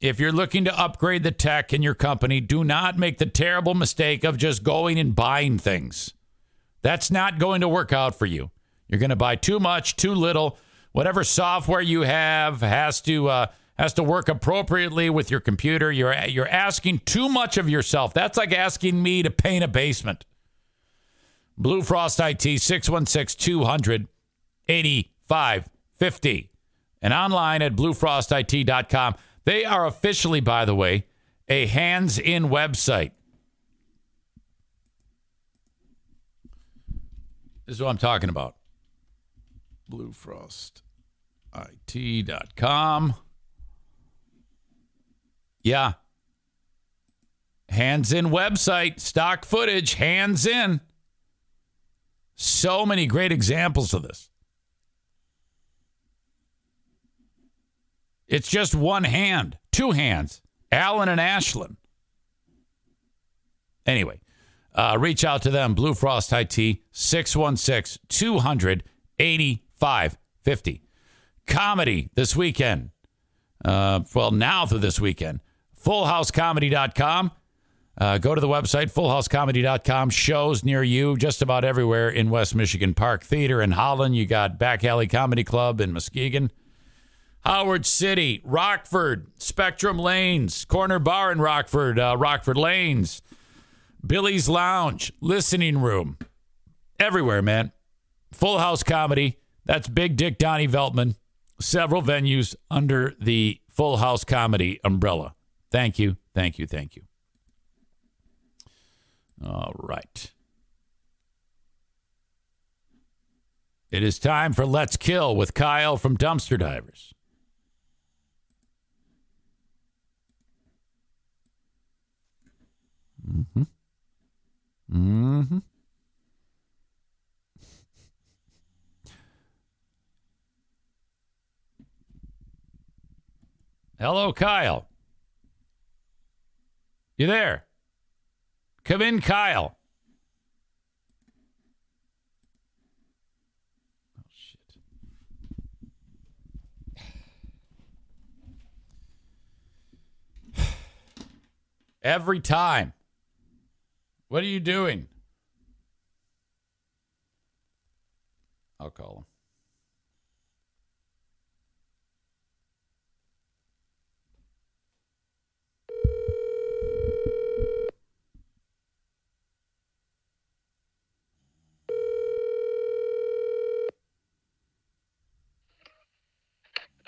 If you're looking to upgrade the tech in your company, do not make the terrible mistake of just going and buying things. That's not going to work out for you. You're going to buy too much, too little. Whatever software you have has to uh, has to work appropriately with your computer. You're you're asking too much of yourself. That's like asking me to paint a basement. Blue Frost IT 616 200 85 50 and online at bluefrostit.com. They are officially, by the way, a hands in website. This is what I'm talking about. bluefrostit.com. Yeah. Hands in website, stock footage, hands in. So many great examples of this. It's just one hand, two hands, Alan and Ashlyn. Anyway, uh, reach out to them, Blue Frost IT, 616 200 8550. Comedy this weekend. Uh, well, now through this weekend. FullHouseComedy.com. Uh, go to the website, fullhousecomedy.com. Shows near you just about everywhere in West Michigan. Park Theater in Holland. You got Back Alley Comedy Club in Muskegon. Howard City, Rockford, Spectrum Lanes, Corner Bar in Rockford, uh, Rockford Lanes, Billy's Lounge, Listening Room. Everywhere, man. Full House Comedy. That's Big Dick Donnie Veltman. Several venues under the Full House Comedy umbrella. Thank you, thank you, thank you. All right. It is time for Let's Kill with Kyle from Dumpster Divers. Mm-hmm. Mm-hmm. Hello, Kyle. You there? Come in, Kyle. Oh, shit. Every time. What are you doing? I'll call him.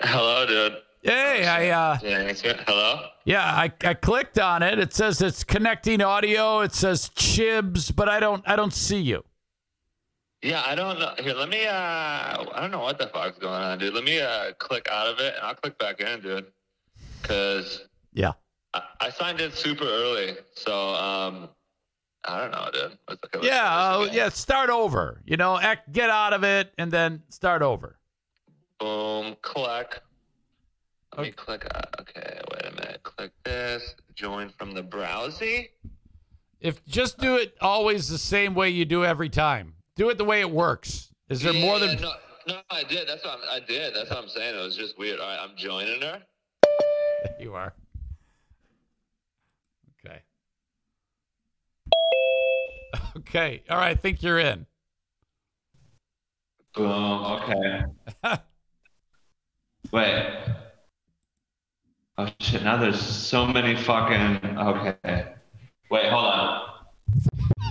Hello, dude. Hey, I uh. Hello. yeah, I, I clicked on it. It says it's connecting audio. It says Chibs, but I don't I don't see you. Yeah, I don't know. Here, let me. uh I don't know what the fuck's going on, dude. Let me uh click out of it, and I'll click back in, dude. Cause Yeah. I, I signed in super early, so um, I don't know, dude. Let's at Yeah, uh, yeah, start over. You know, act, get out of it and then start over. Boom, click. Let me click. Uh, okay, wait a minute. Click this. Join from the browsy. If just do it always the same way you do every time. Do it the way it works. Is there more than no? No, I did. That's what I'm, I did. That's what I'm saying. It was just weird. All right, I'm joining her. you are? Okay. Okay. All right. I think you're in. Boom. Okay. Wait. Oh shit! Now there's so many fucking. Okay. Wait. Hold on.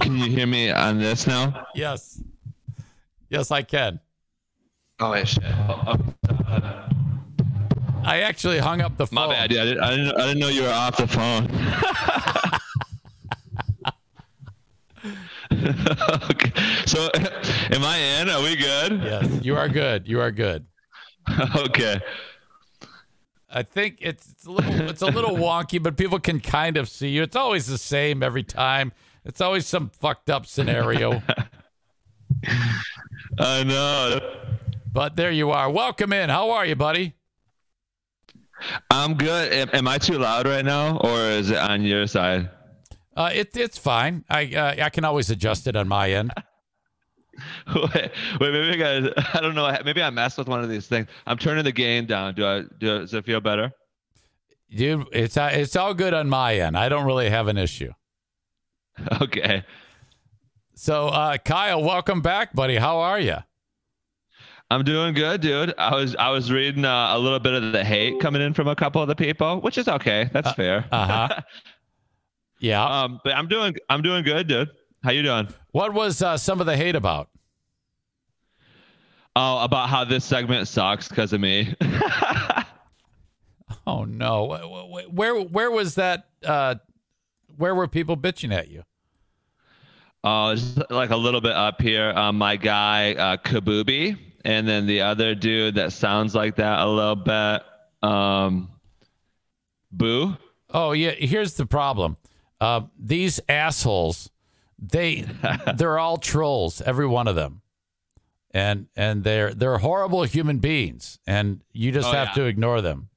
Can you hear me on this now? Yes. Yes, I can. Oh wait, shit. Oh, oh, I actually hung up the phone. my bad. Yeah, I didn't, I didn't. I didn't know you were off the phone. okay. So, am I in? Are we good? Yes, you are good. You are good. okay. I think it's, it's a little it's a little wonky, but people can kind of see you. It's always the same every time. It's always some fucked up scenario. I know. But there you are. Welcome in. How are you, buddy? I'm good. Am, am I too loud right now, or is it on your side? Uh, it, it's fine. I uh, I can always adjust it on my end. wait, wait, maybe I don't know. Maybe I messed with one of these things. I'm turning the gain down. Do I? Do does it feel better? Dude, it's it's all good on my end. I don't really have an issue. Okay. So, uh, Kyle, welcome back, buddy. How are you? I'm doing good, dude. I was I was reading uh, a little bit of the hate coming in from a couple of the people, which is okay. That's fair. Uh huh. yeah. Um, but I'm doing I'm doing good, dude. How you doing? What was uh, some of the hate about? Oh, about how this segment sucks because of me. Oh no! Wh- wh- Where where was that? Uh, where were people bitching at you? Oh, just like a little bit up here. Um, my guy uh, Kabubi and then the other dude that sounds like that a little bit. Um, Boo. Oh yeah, here's the problem. Uh, these assholes, they they're all trolls, every one of them, and and they're they're horrible human beings, and you just Oh, have yeah. to ignore them.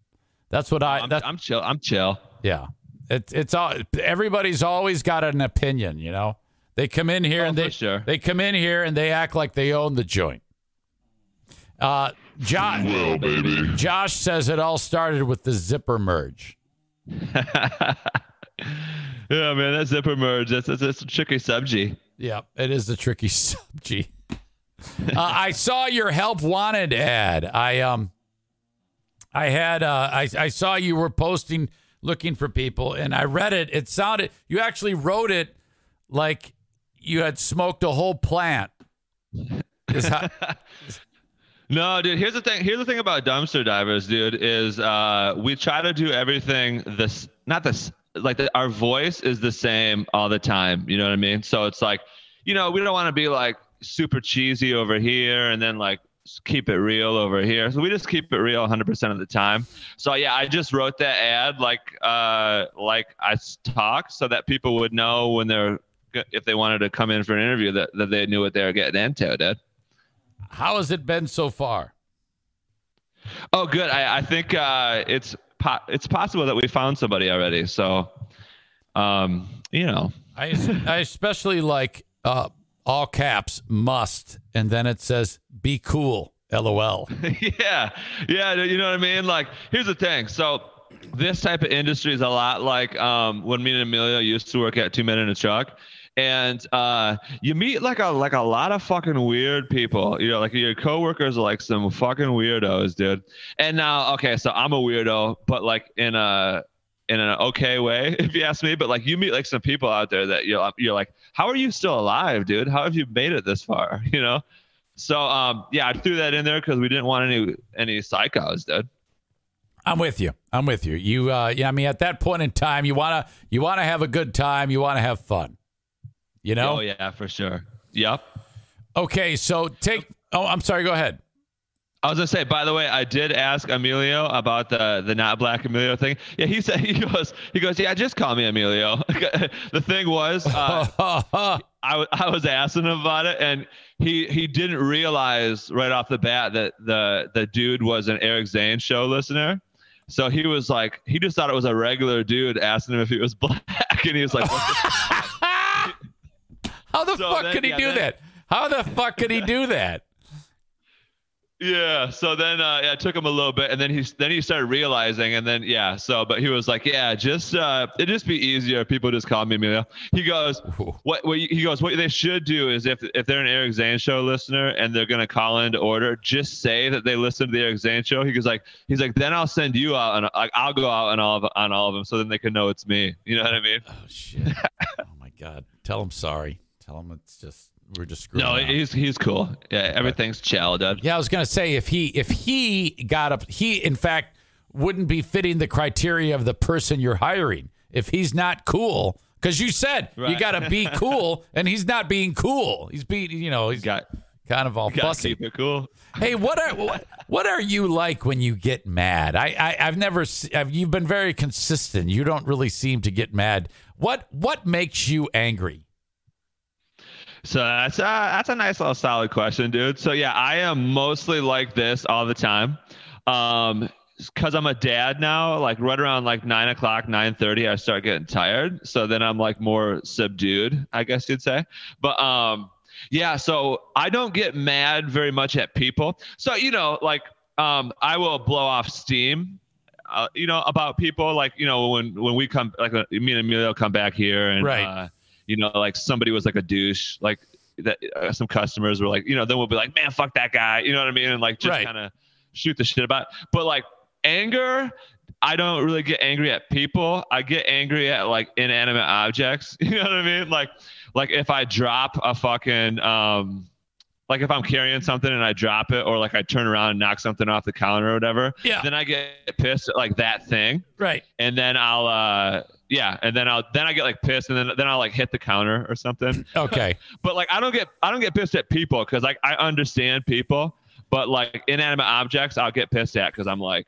That's what I. I'm, that's I'm chill. I'm chill. yeah. It's it's all. Everybody's always got an opinion, you know. They come in here Oh, and they sure. they come in here and they act like they own the joint. Uh, Josh, Josh says it all started with the zipper merge. Yeah, man, that zipper merge. That's that's, that's a tricky subject. Yeah, it is the tricky subject. uh, I saw your help wanted ad. I um, I had uh, I I saw you were posting looking for people, and I read it. It sounded you actually wrote it like you had smoked a whole plant. How, No, dude. Here's the thing. Here's the thing about dumpster divers, dude. Is uh, we try to do everything this, not this, like the, our voice is the same all the time. You know what I mean? So it's like, you know, we don't want to be like super cheesy over here and then like keep it real over here. So we just keep it real 100% of the time. So yeah, I just wrote that ad like uh like I talk so that people would know when they're if they wanted to come in for an interview that, that they knew what they were getting into, dude. how has it been so far? Oh, good. I, I think uh, it's po- it's possible that we found somebody already. So, um, you know, I I especially like uh, all caps must, and then it says be cool. LOL. yeah, yeah. You know what I mean? Like, here's the thing. So, this type of industry is a lot like um, when me and Amelia used to work at Two Men in a Truck. And uh, you meet like a like a lot of fucking weird people. You know, like your coworkers are like some fucking weirdos, dude. And now, okay, so I'm a weirdo, but like in a in an okay way, if you ask me. But like you meet like some people out there that you're you're like, how are you still alive, dude? How have you made it this far? You know. So um yeah, I threw that in there because we didn't want any any psychos, dude. I'm with you. I'm with you. You, uh, yeah. I mean, at that point in time, you wanna you wanna have a good time. You wanna have fun. You know. Oh yeah, for sure. Yep. Okay, so take. Oh, I'm sorry. Go ahead. I was gonna say, by the way, I did ask Emilio about the the not black Emilio thing. Yeah, he said he goes he goes, yeah, just call me Emilio. the thing was, uh, I I was asking him about it, and he he didn't realize right off the bat that the the dude was an Eric Zane show listener. So he was like, he just thought it was a regular dude asking him if he was black, and he was like, How the So fuck then- could he yeah, do then- that? How the fuck could he do that? Yeah. So then, uh, yeah, it took him a little bit, and then he then he started realizing, and then yeah. So, but he was like, yeah, just uh, it'd just be easier if people just call me Emilio. He goes, what? What he goes, what they should do is if if they're an Eric Zane show listener and they're gonna call in to order, just say that they listen to the Eric Zane show. He goes like, he's like, then I'll send you out and like I'll go out on all of on all of them, so then they can know it's me. You know what I mean? Oh shit! oh my god! Tell him sorry. Tell him it's just we're just screwing. No, around. he's he's cool. Yeah, everything's chill, dude. Yeah, I was gonna say if he if he got up, he in fact wouldn't be fitting the criteria of the person you're hiring. If he's not cool, because you said you got to be cool, and he's not being cool. He's being, you know, he's got kind of all fussy. keep it cool. Hey, what are what, what are you like when you get mad? I, I I've never I've, you've been very consistent. You don't really seem to get mad. What what makes you angry? So that's uh, that's a nice little solid question, dude. So yeah, I am mostly like this all the time, um, because I'm a dad now. Like right around like nine o'clock, nine thirty, I start getting tired. So then I'm like more subdued, I guess you'd say. But um, yeah. So I don't get mad very much at people. So you know, like um, I will blow off steam uh, you know, about people like, you know, when, when we come, like uh, me and Emilio come back here and, Right. uh, you know, like somebody was like a douche, like that, uh, some customers were like, you know, then we'll be like, man, fuck that guy. You know what I mean? And like, just Right. kind of shoot the shit about, but like anger, I don't really get angry at people. I get angry at like inanimate objects. You know what I mean? Like, like if I drop a fucking, um, like if I'm carrying something and I drop it, or like I turn around and knock something off the counter or whatever, Yeah. then I get pissed at like that thing, Right. and then I'll, uh, yeah, and then I'll then I get like pissed, and then then I'll like hit the counter or something. Okay. but like I don't get I don't get pissed at people because like I understand people, But like inanimate objects, I'll get pissed at because I'm like,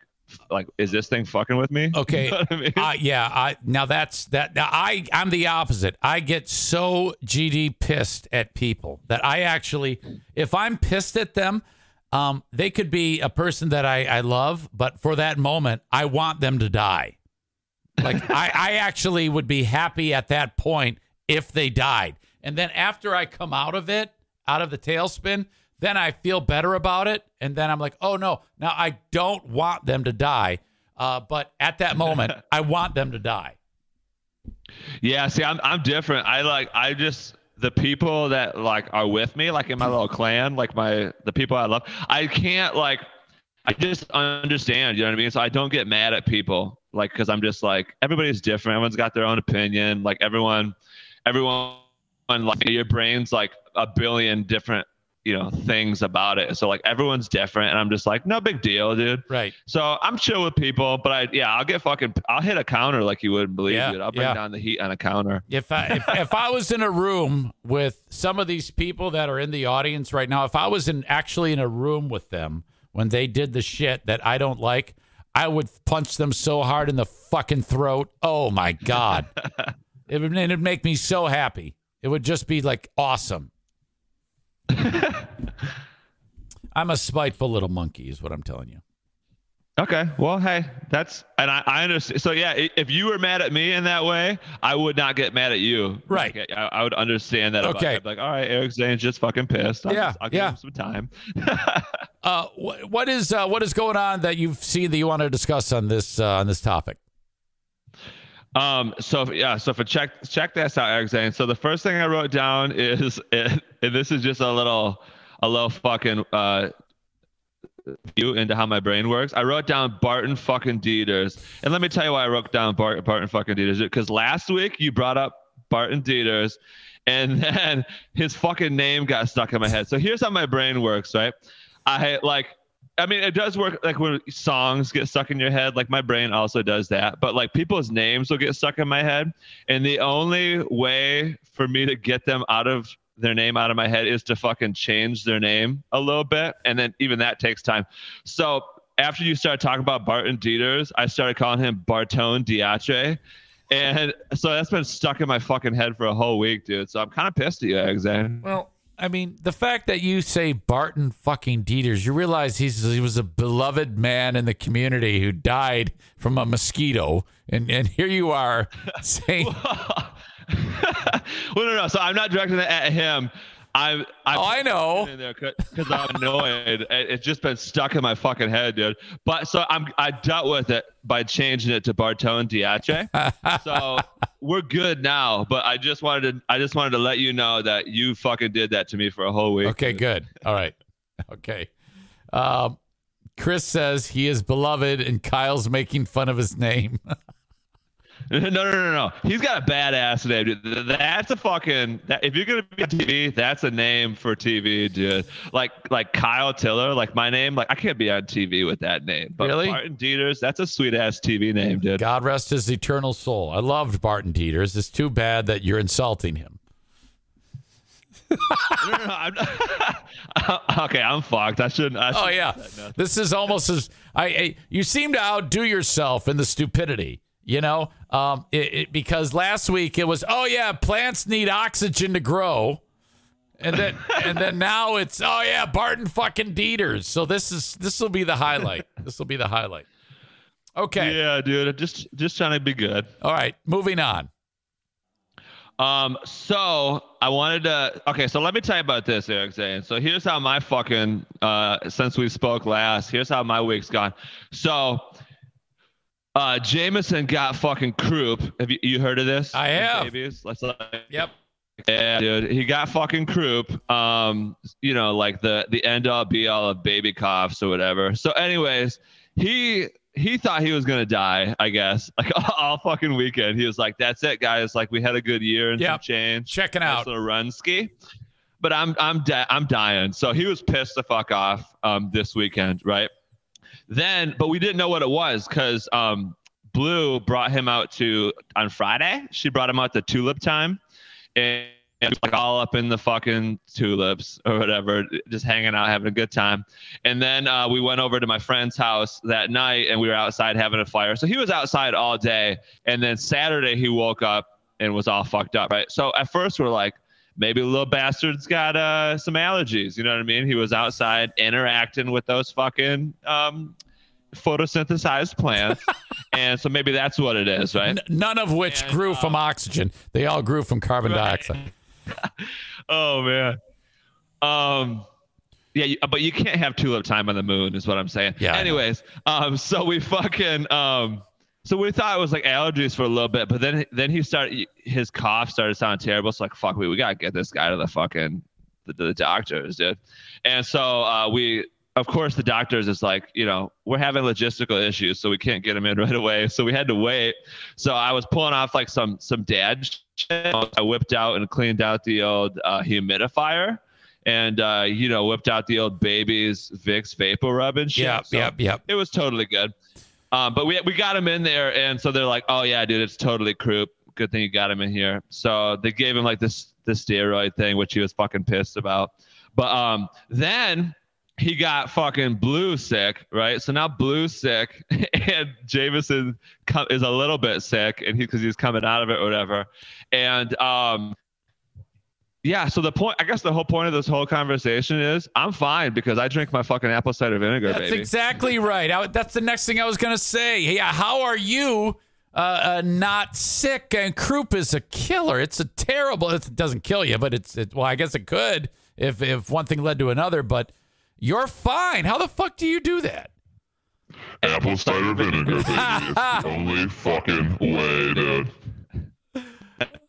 like, is this thing fucking with me? Okay. You know I mean? Uh, yeah. I now that's that. Now I I'm the opposite. I get so GD pissed at people that I actually, if I'm pissed at them, um, they could be a person that I I love, but for that moment, I want them to die. Like I I actually would be happy at that point if they died, and then after I come out of it, out of the tailspin. Then I feel better about it, and then I'm like, "Oh no! Now I don't want them to die." Uh, but at that moment, I want them to die. Yeah, see, I'm I'm different. I like I just the people that like are with me, like in my little clan, like my the people I love. I can't like I just understand, you know what I mean? So I don't get mad at people like cuz I'm just like everybody's different. Everyone's got their own opinion. Like everyone everyone like your brain's like a billion different you know things about it so like everyone's different and i'm just like no big deal dude right so i'm chill with people but i yeah i'll get fucking i'll hit a counter like you wouldn't believe Yeah, dude i'll bring yeah. down the heat on a counter If I if, if I was in a room with some of these people that are in the audience right now, if I was in actually in a room with them when they did the shit that I don't like, I would punch them so hard in the fucking throat. Oh my god, it would it'd make me so happy. It would just be like awesome. I'm a spiteful little monkey, is what I'm telling you. Okay well hey that's and i, I understand so yeah if you were mad at me in that way i would not get mad at you Right. Like, I, I would understand that about Okay. you. I'd be like all right eric zane's just fucking pissed I'll, Yeah, just- I'll give yeah. him some time Uh, wh- what is uh, what is going on that you've seen that you want to discuss on this uh, on this topic? Um. So yeah. So for check check this out, Eric Zane. So the first thing I wrote down is, and this is just a little a little fucking uh view into how my brain works. I wrote down Barton fucking Deiters, and let me tell you why I wrote down Bart, Barton fucking Deiters. Because last week you brought up Barton Deiters, and then his fucking name got stuck in my head. So here's how my brain works, right? I like I mean, it does work like when songs get stuck in your head. Like my brain also does that. But like people's names will get stuck in my head. And the only way for me to get them out of their name out of my head is to fucking change their name a little bit. And then even that takes time. So after you started talking about Barton Deiters, I started calling him Bartone Diatre. And so that's been stuck in my fucking head for a whole week, dude. So I'm kind of pissed at you, Alexander. Eh? Well, I mean, the fact that you say Barton fucking Deiters, you realize he's he was a beloved man in the community who died from a mosquito, and and here you are saying, well, no, no. So I'm not directing it at him. I'm. I'm Oh, I know. because I'm annoyed. It- It's just been stuck in my fucking head, dude. But so I'm. I dealt with it by changing it to Bartone Diace. so we're good now. But I just wanted to. I just wanted to let you know that you fucking did that to me for a whole week. okay, good, all right, okay. Um, Chris says he is beloved, and Kyle's making fun of his name. No, no, no, no. He's got a badass name, dude. That's a fucking. That, if you're gonna be on TV, that's a name for TV, dude. Like, like Kyle Tiller, like my name. Like, I can't be on TV with that name. But Really? Martin Deiters, that's a sweet ass TV name, dude. God rest his eternal soul. I loved Barton Deiters. It's too bad that you're insulting him. No, no, no, I'm not- okay, I'm fucked. I shouldn't. I Oh shouldn't yeah, said nothing. this is almost as I, I. You seem to outdo yourself in the stupidity. You know, um, it, it, because last week it was, oh yeah, plants need oxygen to grow, and then and then now it's, oh yeah, Barton fucking Deiters. So this is this will be the highlight. This will be the highlight. Okay. Yeah, dude. Just, just trying to be good. All right. Moving on. Um, so I wanted to okay, so let me tell you about this, Eric Zane. So here's how my fucking uh since we spoke last, here's how my week's gone. So uh Jameson got fucking croup. Have you, you heard of this? I have. Let's like Yep. yeah, dude. He got fucking croup. Um, you know, like the the end all be all of baby coughs or whatever. So, anyways, he he thought he was gonna die. I guess like all fucking weekend. He was like, "That's it, guys. Like we had a good year and some Yep. change. Checking out. little run ski." But I'm I'm di- I'm dying. So he was pissed the fuck off um this weekend, right? Then, but we didn't know what it was because um Blue brought him out to on Friday. She brought him out to Tulip Time, and, and like all up in the fucking tulips or whatever, just hanging out, having a good time. And then uh, we went over to my friend's house that night, and we were outside having a fire. So he was outside all day, and then Saturday he woke up and was all fucked up, right? So at first we're like, maybe the little bastard's got uh, some allergies. You know what I mean? He was outside interacting with those fucking um, photosynthesized plants, and so maybe that's what it is, right? N- none of which grew from oxygen. They all grew from carbon dioxide. oh man. Um. Yeah, but you can't have tulip time on the moon, is what I'm saying. Yeah, Anyways, um, so we fucking um, so we thought it was like allergies for a little bit, but then then he started his cough started sounding terrible. So like, fuck, we we gotta get this guy to the fucking the, the doctors, dude. And so uh, we of course the doctors is like you know we're having logistical issues so we can't get him in right away so we had to wait so i was pulling off like some some dad shit. i whipped out and cleaned out the old uh, humidifier and uh, you know whipped out the old baby's vicks vapor rub and shit Yep, So yep, yep. it was totally good um, but we, we got him in there and so they're like oh yeah dude it's totally croup good thing you got him in here so they gave him like this this steroid thing which he was fucking pissed about but um then he got fucking blue sick, right? So now blue sick, and Jameson is a little bit sick, and he because he's coming out of it or whatever. And um, yeah. So the point, I guess, the whole point of this whole conversation is I'm fine because I drink my fucking apple cider vinegar, That's baby. exactly right. I, that's the next thing I was going to say. Yeah, how are you uh, uh, not sick? And croup is a killer. It's a terrible. It doesn't kill you, but it's it, well, I guess it could if if one thing led to another. But you're fine. How the fuck do you do that? Apple cider vinegar, baby. It's the only fucking way, dude.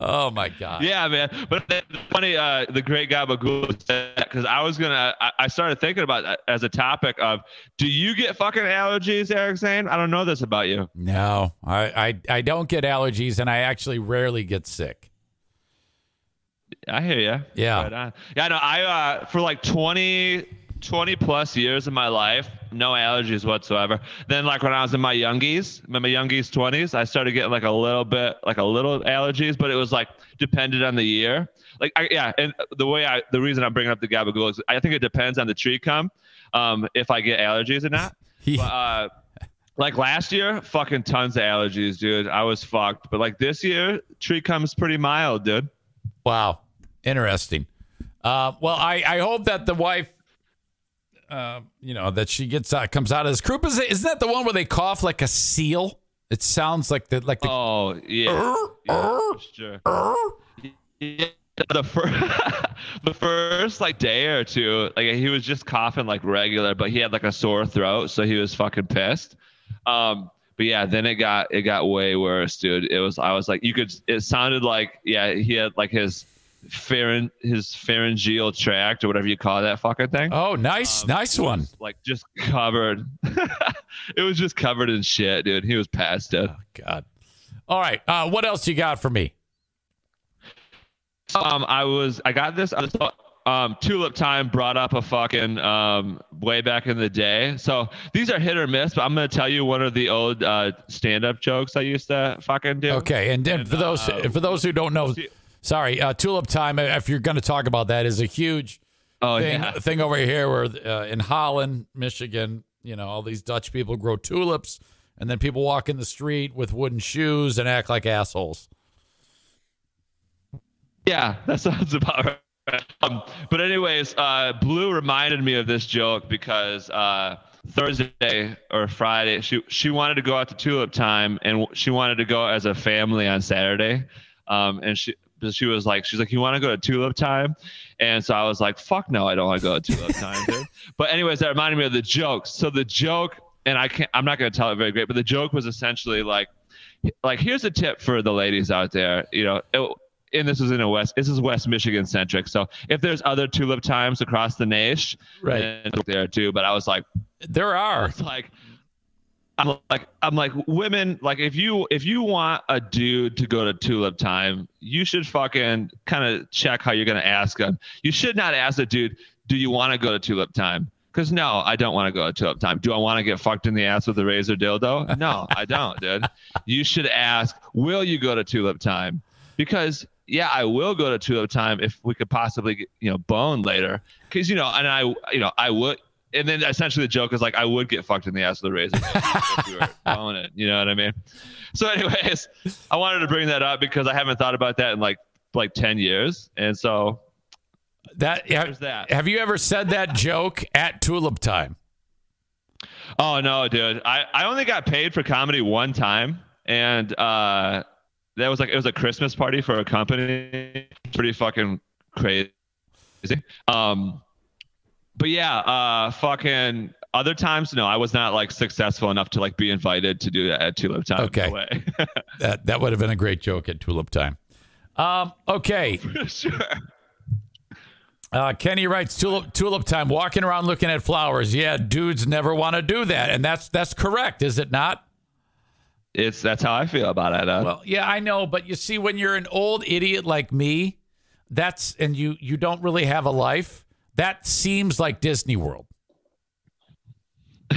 Oh my god. Yeah, man. But funny, uh, the great Gabagool said because I was gonna, I, I started thinking about that as a topic of, do you get fucking allergies, Eric Zane? I don't know this about you. No, I, I I don't get allergies, and I actually rarely get sick. I hear you. Yeah. Right. Yeah, no, I uh, for like 20, 20 plus years of my life, no allergies whatsoever. Then like when I was in my youngies, my youngies twenties, I started getting like a little bit, like a little allergies, but it was like depended on the year. Like I, yeah, and the way I, the reason I'm bringing up the gabagool is I think it depends on the tree come, um, if I get allergies or not. but, uh, like last year, fucking tons of allergies, dude. I was fucked. But like this year, tree comes pretty mild, dude. Wow, interesting. Uh, well, I I hope that the wife. Uh, you know that she gets out, comes out of this croup. Is isn't that the one where they cough like a seal? It sounds like the like the. Oh yeah, yeah sure. Yeah, the first, the first like day or two, like he was just coughing like regular, but he had like a sore throat, so he was fucking pissed. Um, but yeah, then it got it got way worse, dude. It was I was like, you could. It sounded like yeah, he had like his pharyn his pharyngeal tract or whatever you call that fucking thing. Oh, nice, nice one. Like just covered. it was just covered in shit, dude. He was past it. God. All right. Uh, what else you got for me? Um, I was I got this. I was, um, Tulip Time brought up a fucking um way back in the day. So these are hit or miss, but I'm gonna tell you one of the old uh stand-up jokes I used to fucking do. Okay, and, and for those uh, for those who don't know, sorry, uh, Tulip Time. If you're going to talk about that, is a huge Oh, thing, yeah. thing over here where uh, in Holland, Michigan, you know, all these Dutch people grow tulips, and then people walk in the street with wooden shoes and act like assholes. Yeah, that sounds about right. Um, but anyways, uh, Blue reminded me of this joke because uh, Thursday or Friday, she she wanted to go out to Tulip Time and she wanted to go as a family on Saturday, um, and she she was like she's like you want to go to Tulip Time, and so I was like fuck no I don't want to go to Tulip Time, dude. But anyways, that reminded me of the joke. So the joke, and I can't I'm not going to tell it very great, but the joke was essentially like like here's a tip for the ladies out there, you know. It, and this is in a West. This is West Michigan centric. So if there's other tulip times across the nation, Right. there too. But I was like, there are. It's like, I'm like, I'm like, women. Like, if you if you want a dude to go to tulip time, you should fucking kind of check how you're gonna ask him. You should not ask a dude, "Do you want to go to tulip time?" Because no, I don't want to go to tulip time. Do I want to get fucked in the ass with a razor dildo? No, I don't, dude. You should ask, "Will you go to tulip time?" Because yeah, I will go to Tulip Time if we could possibly, get, you know, bone later. Cause, you know, and I, you know, I would. And then essentially the joke is like, I would get fucked in the ass with a razor if we were boning. You know what I mean? So, anyways, I wanted to bring that up because I haven't thought about that in like, like 10 years. And so That, that. Have you ever said that joke at Tulip Time? Oh no, dude. I, I only got paid for comedy one time. And uh that was like it was a Christmas party for a company. Pretty fucking crazy. Um but yeah, uh fucking other times no, I was not like successful enough to like be invited to do that at Tulip Time. Okay. No. That that would have been a great joke at Tulip Time. Um, okay. sure. Uh, Kenny writes tulip tulip time, walking around looking at flowers. Yeah, dudes never want to do that, and that's that's correct, is it not? It's that's how I feel about it. Uh, Well, yeah, I know, but you see, when you're an old idiot like me, that's and you you don't really have a life. That seems like Disney World.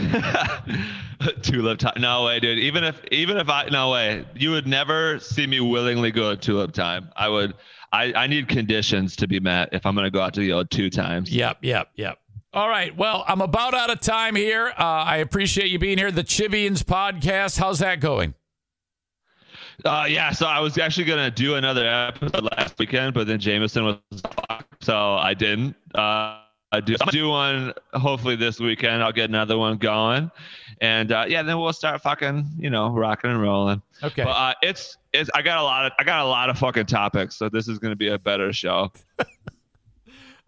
tulip time. No way, dude. Even if even if I no way, you would never see me willingly go to tulip time. I would. I I need conditions to be met if I'm gonna go out to the old two times. Yep, yep, yep. All right. Well, I'm about out of time here. Uh, I appreciate you being here. The Chivians podcast. How's that going? Uh, yeah, so I was actually gonna do another episode last weekend, but then Jameson was so I didn't. Uh, I do I'll do one hopefully this weekend. I'll get another one going, and uh, yeah, then we'll start fucking you know rocking and rolling. Okay. But uh, it's it's I got a lot of I got a lot of fucking topics, so this is gonna be a better show.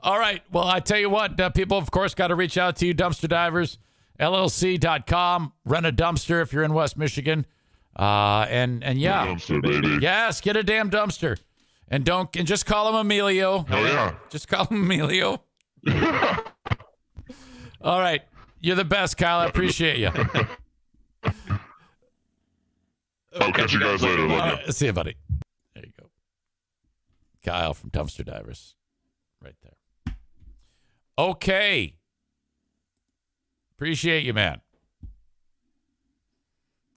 All right. Well, I tell you what, uh, people, of course, got to reach out to you, dumpster divers, LLC.com. Rent a dumpster if you're in West Michigan. Uh, and, and yeah. Dumpster, baby. Yes, get a damn dumpster. And don't, and just call him Emilio. Hell yeah. Just call him Emilio. All right. You're the best, Kyle. I appreciate you. I'll catch you guys later. All Love see you, buddy. There you go. Kyle from Dumpster Divers. Right there. Okay. Appreciate you, man.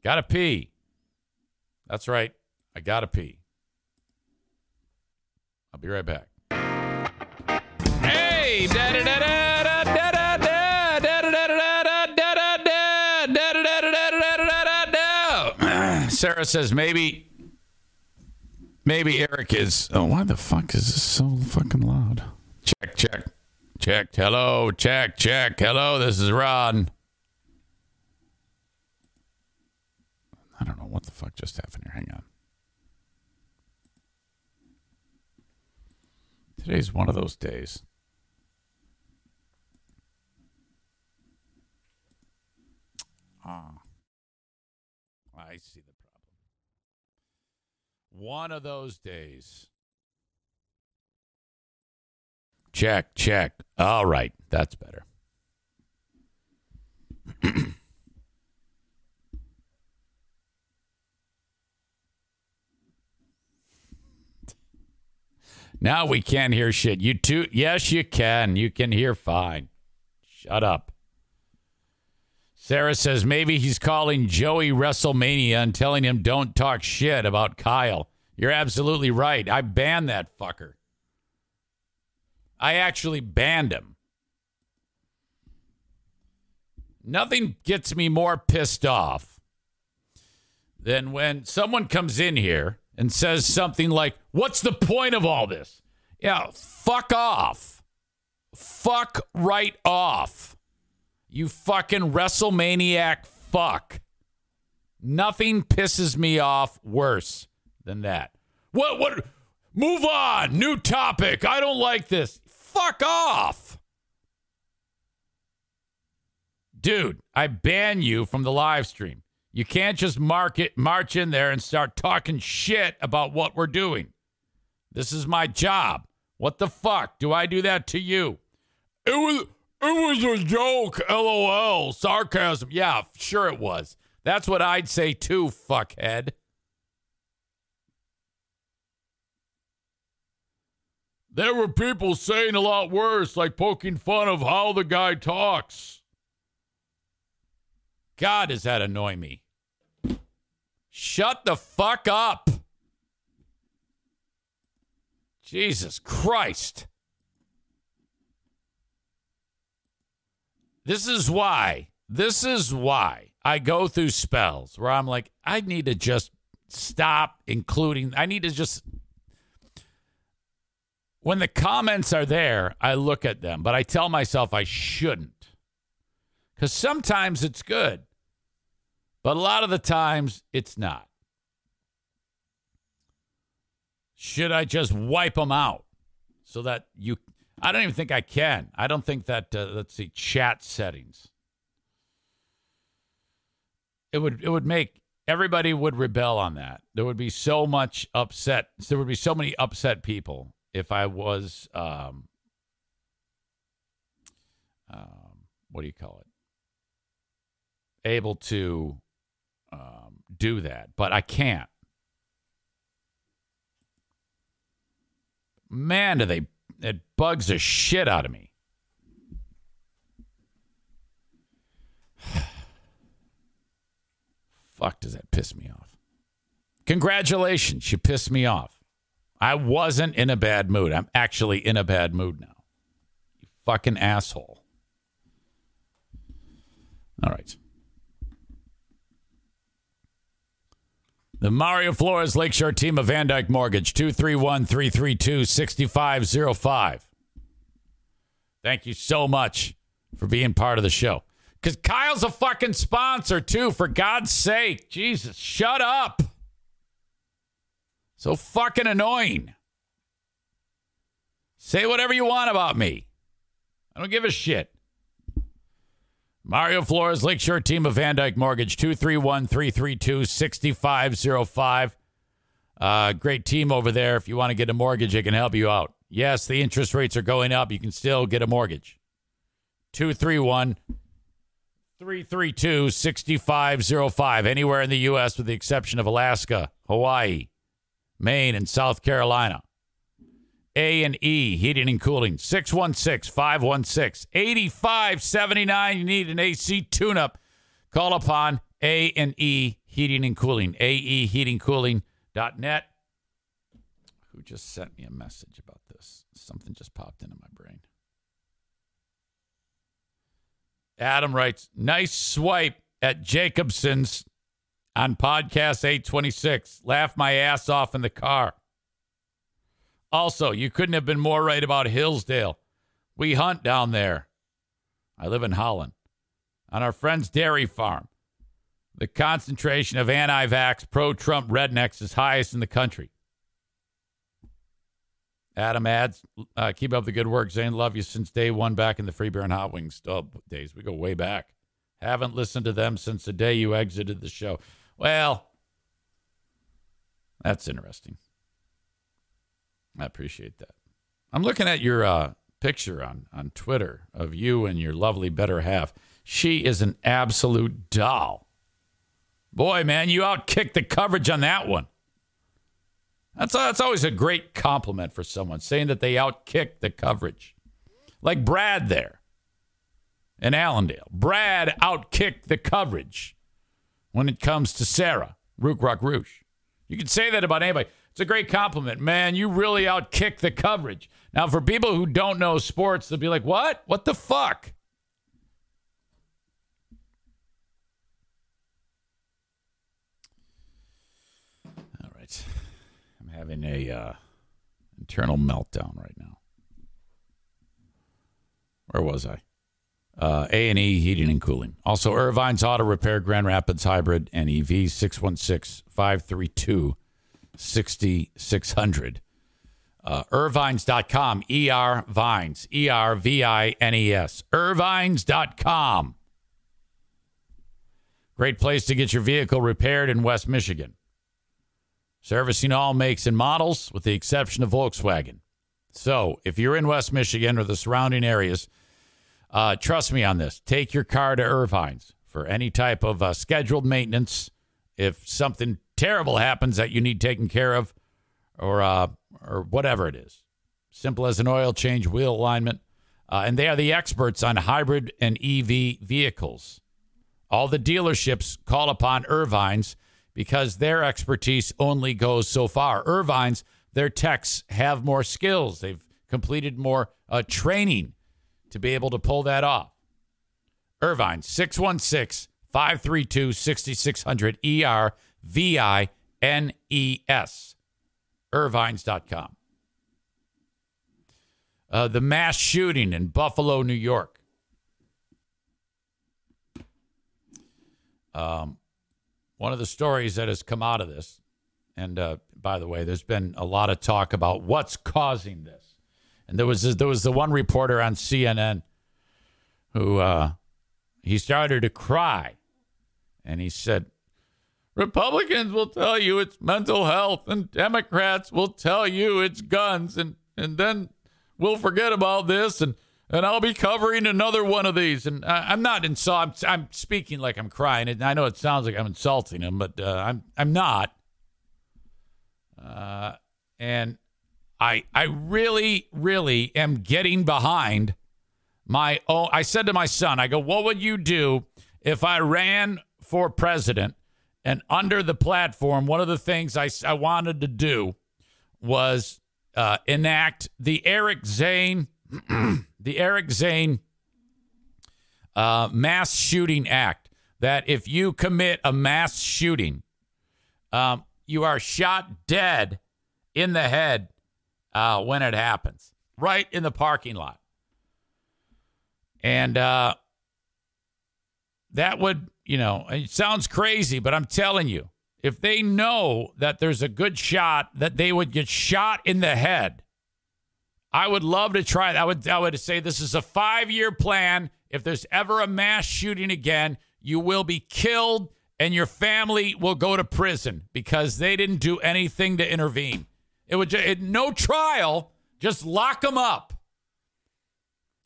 Gotta pee. That's right. I gotta pee. I'll be right back. Hey! Sarah says maybe maybe Eric is oh why the fuck is this so fucking loud? Check, check. Check. Hello, check, check. Hello, this is Ron. I don't know what the fuck just happened here. Hang on. Today's one of those days. Ah. I see the problem. One of those days. Check, check. All right, that's better. now we can't hear shit. You too? Yes, you can. You can hear fine. Shut up. Sarah says maybe he's calling Joey WrestleMania and telling him don't talk shit about Kyle. You're absolutely right. I banned that fucker. I actually banned him. Nothing gets me more pissed off than when someone comes in here and says something like, What's the point of all this? Yeah, fuck off. Fuck right off. You fucking WrestleManiac fuck. Nothing pisses me off worse than that. What what move on. New topic. I don't like this. Fuck off. Dude, I ban you from the live stream. You can't just mark it, march in there and start talking shit about what we're doing. This is my job. What the fuck? Do I do that to you? It was it was a joke. LOL. Sarcasm. Yeah, sure it was. That's what I'd say too, fuckhead. There were people saying a lot worse, like poking fun of how the guy talks. God, does that annoy me? Shut the fuck up. Jesus Christ. This is why. This is why I go through spells where I'm like, I need to just stop including, I need to just. When the comments are there, I look at them, but I tell myself I shouldn't. Because sometimes it's good, but a lot of the times it's not. Should I just wipe them out so that you? I don't even think I can. I don't think that. Uh, let's see, chat settings. It would. It would make everybody would rebel on that. There would be so much upset. There would be so many upset people if I was. Um, um, what do you call it? Able to do that, but I can't. man, do they it bugs the shit out of me. Fuck, does that piss me off? Congratulations, you pissed me off. I wasn't in a bad mood. I'm actually in a bad mood now. You fucking asshole. All right. The Mario Flores Lakeshore team of VanDyk Mortgage, 231 332 6505. Thank you so much for being part of the show. Because Kyle's a fucking sponsor, too, for God's sake. Jesus, shut up. So fucking annoying. Say whatever you want about me. I don't give a shit. Mario Flores, Lakeshore Team of VanDyk Mortgage, 231 332 6505. Uh, great team over there. If you want to get a mortgage, they can help you out. Yes, the interest rates are going up. You can still get a mortgage. 231 332 6505. Anywhere in the U.S., with the exception of Alaska, Hawaii, Maine, and South Carolina. A and E Heating and Cooling 616-516-8579 you need an AC tune up call upon A and E Heating and Cooling aeheatingcooling.net who just sent me a message about this? Something just popped into my brain. Adam writes nice swipe at Jacobson's on podcast 826 laugh my ass off in the car also, you couldn't have been more right about Hillsdale. We hunt down there. I live in Holland. On our friend's dairy farm, the concentration of anti vax, pro Trump rednecks is highest in the country. Adam adds, uh, keep up the good work, Zane. Love you since day one back in the Free Beer and Hot Wings oh, days. We go way back. Haven't listened to them since the day you exited the show. Well, that's interesting. I appreciate that. I'm looking at your uh, picture on, on Twitter of you and your lovely better half. She is an absolute doll. Boy, man, you outkicked the coverage on that one. That's, that's always a great compliment for someone, saying that they outkicked the coverage. Like Brad there in Allendale. Brad outkicked the coverage when it comes to Sarah, Rook Rock Rouge. You can say that about anybody. It's a great compliment. Man, you really outkick the coverage. Now, for people who don't know sports, they'll be like, what? What the fuck? All right. I'm having a uh, internal meltdown right now. Where was I? Uh, A&E Heating and Cooling. Also, Ervine's Auto Repair, Grand Rapids Hybrid, and EV 616 532 6600. Uh, Ervines.com, E R Vines, E R V I N E S. Ervines.com. Great place to get your vehicle repaired in West Michigan. Servicing all makes and models, with the exception of Volkswagen. So, if you're in West Michigan or the surrounding areas, uh, trust me on this. Take your car to Ervine's for any type of uh, scheduled maintenance. If something terrible happens that you need taken care of, or uh, or whatever it is. Simple as an oil change, wheel alignment, uh, and they are the experts on hybrid and EV vehicles. All the dealerships call upon Ervine's because their expertise only goes so far. Ervine's, their techs have more skills. They've completed more uh, training to be able to pull that off. Irvine, 616 532 6600 E R V I N E S. Ervines.com. Uh, the mass shooting in Buffalo, New York. Um, one of the stories that has come out of this, and uh, by the way, there's been a lot of talk about what's causing this. And there was there was the one reporter on CNN who uh, he started to cry, and he said, "Republicans will tell you it's mental health, and Democrats will tell you it's guns, and and then we'll forget about this, and and I'll be covering another one of these." And I, I'm not insult. I'm, I'm speaking like I'm crying, and I know it sounds like I'm insulting him, but uh, I'm I'm not. Uh, and I I really really am getting behind my own. I said to my son, I go, "What would you do if I ran for president?" And under the platform, one of the things I, I wanted to do was uh, enact the Eric Zane, the Eric Zane uh, Mass Shooting Act. That if you commit a mass shooting, um, you are shot dead in the head uh, when it happens, right in the parking lot. And uh, that would, you know, it sounds crazy, but I'm telling you, if they know that there's a good shot that they would get shot in the head, I would love to try that. I would, I would say this is a five year plan. If there's ever a mass shooting again, you will be killed and your family will go to prison because they didn't do anything to intervene. It would it, no trial, just lock them up.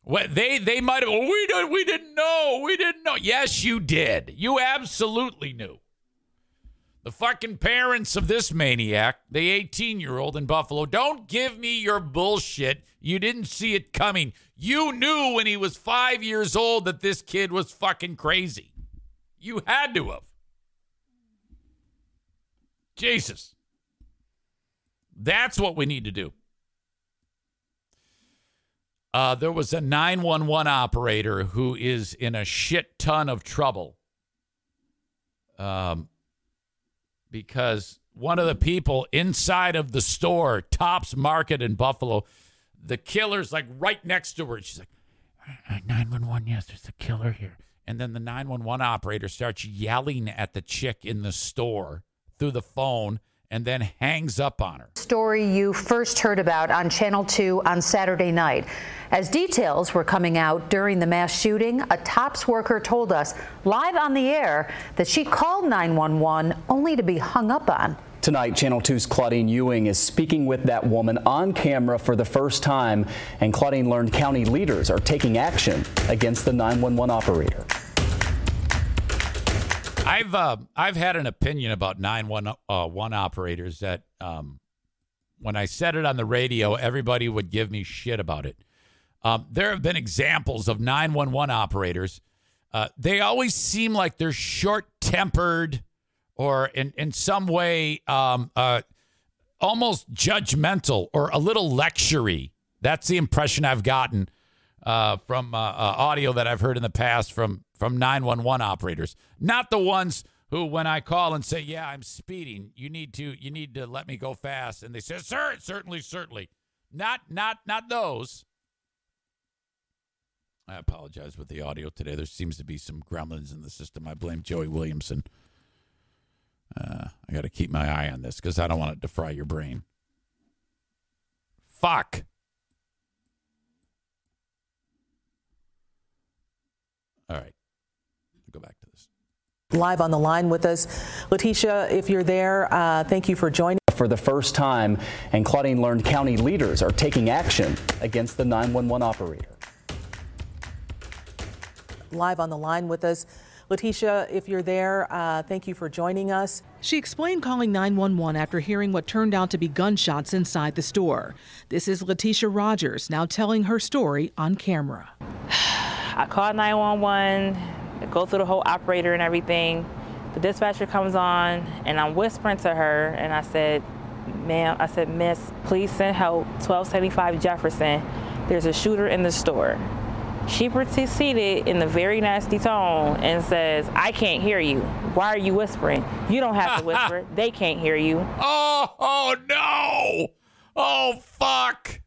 What they they might have. Oh, we did we didn't know. We didn't know. Yes, you did. You absolutely knew. The fucking parents of this maniac, the 18 year old in Buffalo, don't give me your bullshit. You didn't see it coming. You knew when he was five years old that this kid was fucking crazy. You had to have. Jesus. That's what we need to do. Uh, there was a 911 operator who is in a shit ton of trouble um, because one of the people inside of the store, Tops Market in Buffalo, the killer's like right next to her. She's like, 911, yes, there's a killer here. And then the 911 operator starts yelling at the chick in the store through the phone and then hangs up on her. Story you first heard about on Channel 2 on Saturday night. As details were coming out during the mass shooting, a TOPS worker told us live on the air that she called 911 only to be hung up on. Tonight, Channel 2's Claudine Ewing is speaking with that woman on camera for the first time, and Claudine learned county leaders are taking action against the 911 operator. I've uh, I've had an opinion about 911 uh, operators that um, when I said it on the radio, everybody would give me shit about it. Um, there have been examples of 911 operators. Uh, they always seem like they're short tempered or in, in some way um, uh, almost judgmental or a little lectury. That's the impression I've gotten uh, from uh, audio that I've heard in the past from from 911 operators, not the ones who, when I call and say, "Yeah, I'm speeding," you need to you need to let me go fast, and they say, "Sir, certainly, certainly." Not not not those. I apologize with the audio today. There seems to be some gremlins in the system. I blame Joey Williamson. Uh, I got to keep my eye on this because I don't want it to fry your brain. Fuck. All right. Go back to this. Live on the line with us, Letitia, if you're there, uh, thank you for joining. For the first time, and Claudine learned county leaders are taking action against the 911 operator. Live on the line with us. Letitia, if you're there, uh, thank you for joining us. She explained calling 911 after hearing what turned out to be gunshots inside the store. This is Letitia Rogers now telling her story on camera. I called 911, go through the whole operator and everything. The dispatcher comes on, and I'm whispering to her, and I said, ma'am, I said, miss, please send help, 1275 Jefferson. There's a shooter in the store. She proceeded in a very nasty tone and says, I can't hear you. Why are you whispering? You don't have to whisper. They can't hear you. Oh, oh no. Oh, fuck.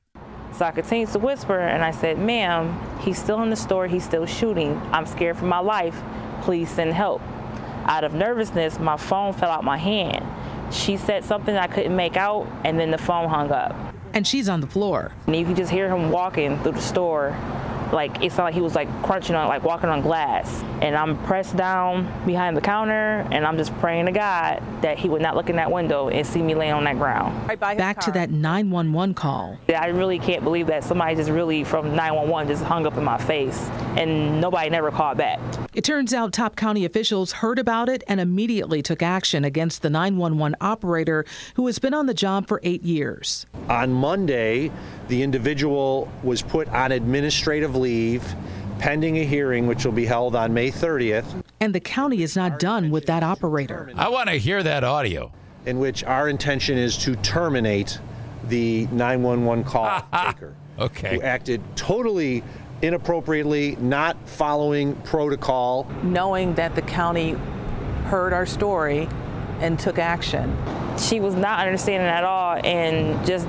So I continued to whisper and I said, ma'am, he's still in the store. He's still shooting. I'm scared for my life. Please send help. Out of nervousness, my phone fell out my hand. She said something I couldn't make out, and then the phone hung up. And she's on the floor. And you could just hear him walking through the store. Like it sounded like he was like crunching on, like walking on glass. And I'm pressed down behind the counter, and I'm just praying to God that he would not look in that window and see me laying on that ground. Back to that 911 call. I really can't believe that somebody just really from 911 just hung up in my face, and nobody never called back. It turns out top county officials heard about it and immediately took action against the 911 operator who has been on the job for eight years. On Monday, the individual was put on administrative leave pending a hearing which will be held on May 30th. And the county is not done with that operator. I want to hear that audio. In which our intention is to terminate the 911 call taker. Okay. Who acted totally inappropriately, not following protocol. Knowing that the county heard our story and took action. She was not understanding at all, and just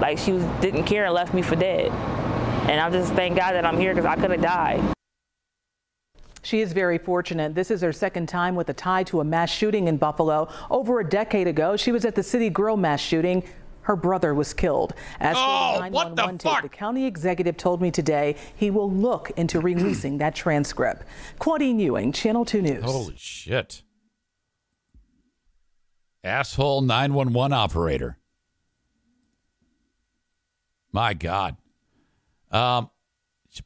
like she was, didn't care and left me for dead. And I just thank God that I'm here because I could have died. She is very fortunate. This is her second time with a tie to a mass shooting in Buffalo. Over a decade ago, she was at the City Grill mass shooting. Her brother was killed. As Oh, for the what the 911 tape, the county executive told me today he will look into releasing that transcript. Claudine Ewing, Channel 2 News. Holy shit. Asshole 911 operator. My God. Um,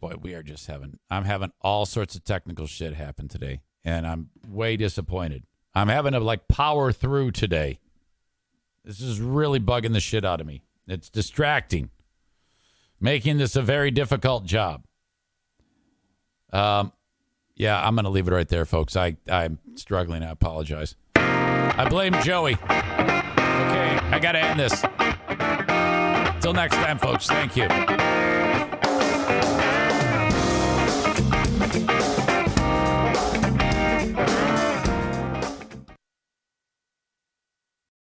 boy, we are just having, I'm having all sorts of technical shit happen today, and I'm way disappointed. I'm having to like power through today. This is really bugging the shit out of me. It's distracting, making this a very difficult job. Um, yeah, I'm going to leave it right there, folks. I, I'm struggling. I apologize. I blame Joey. Okay, I got to end this. Till next time, folks. Thank you.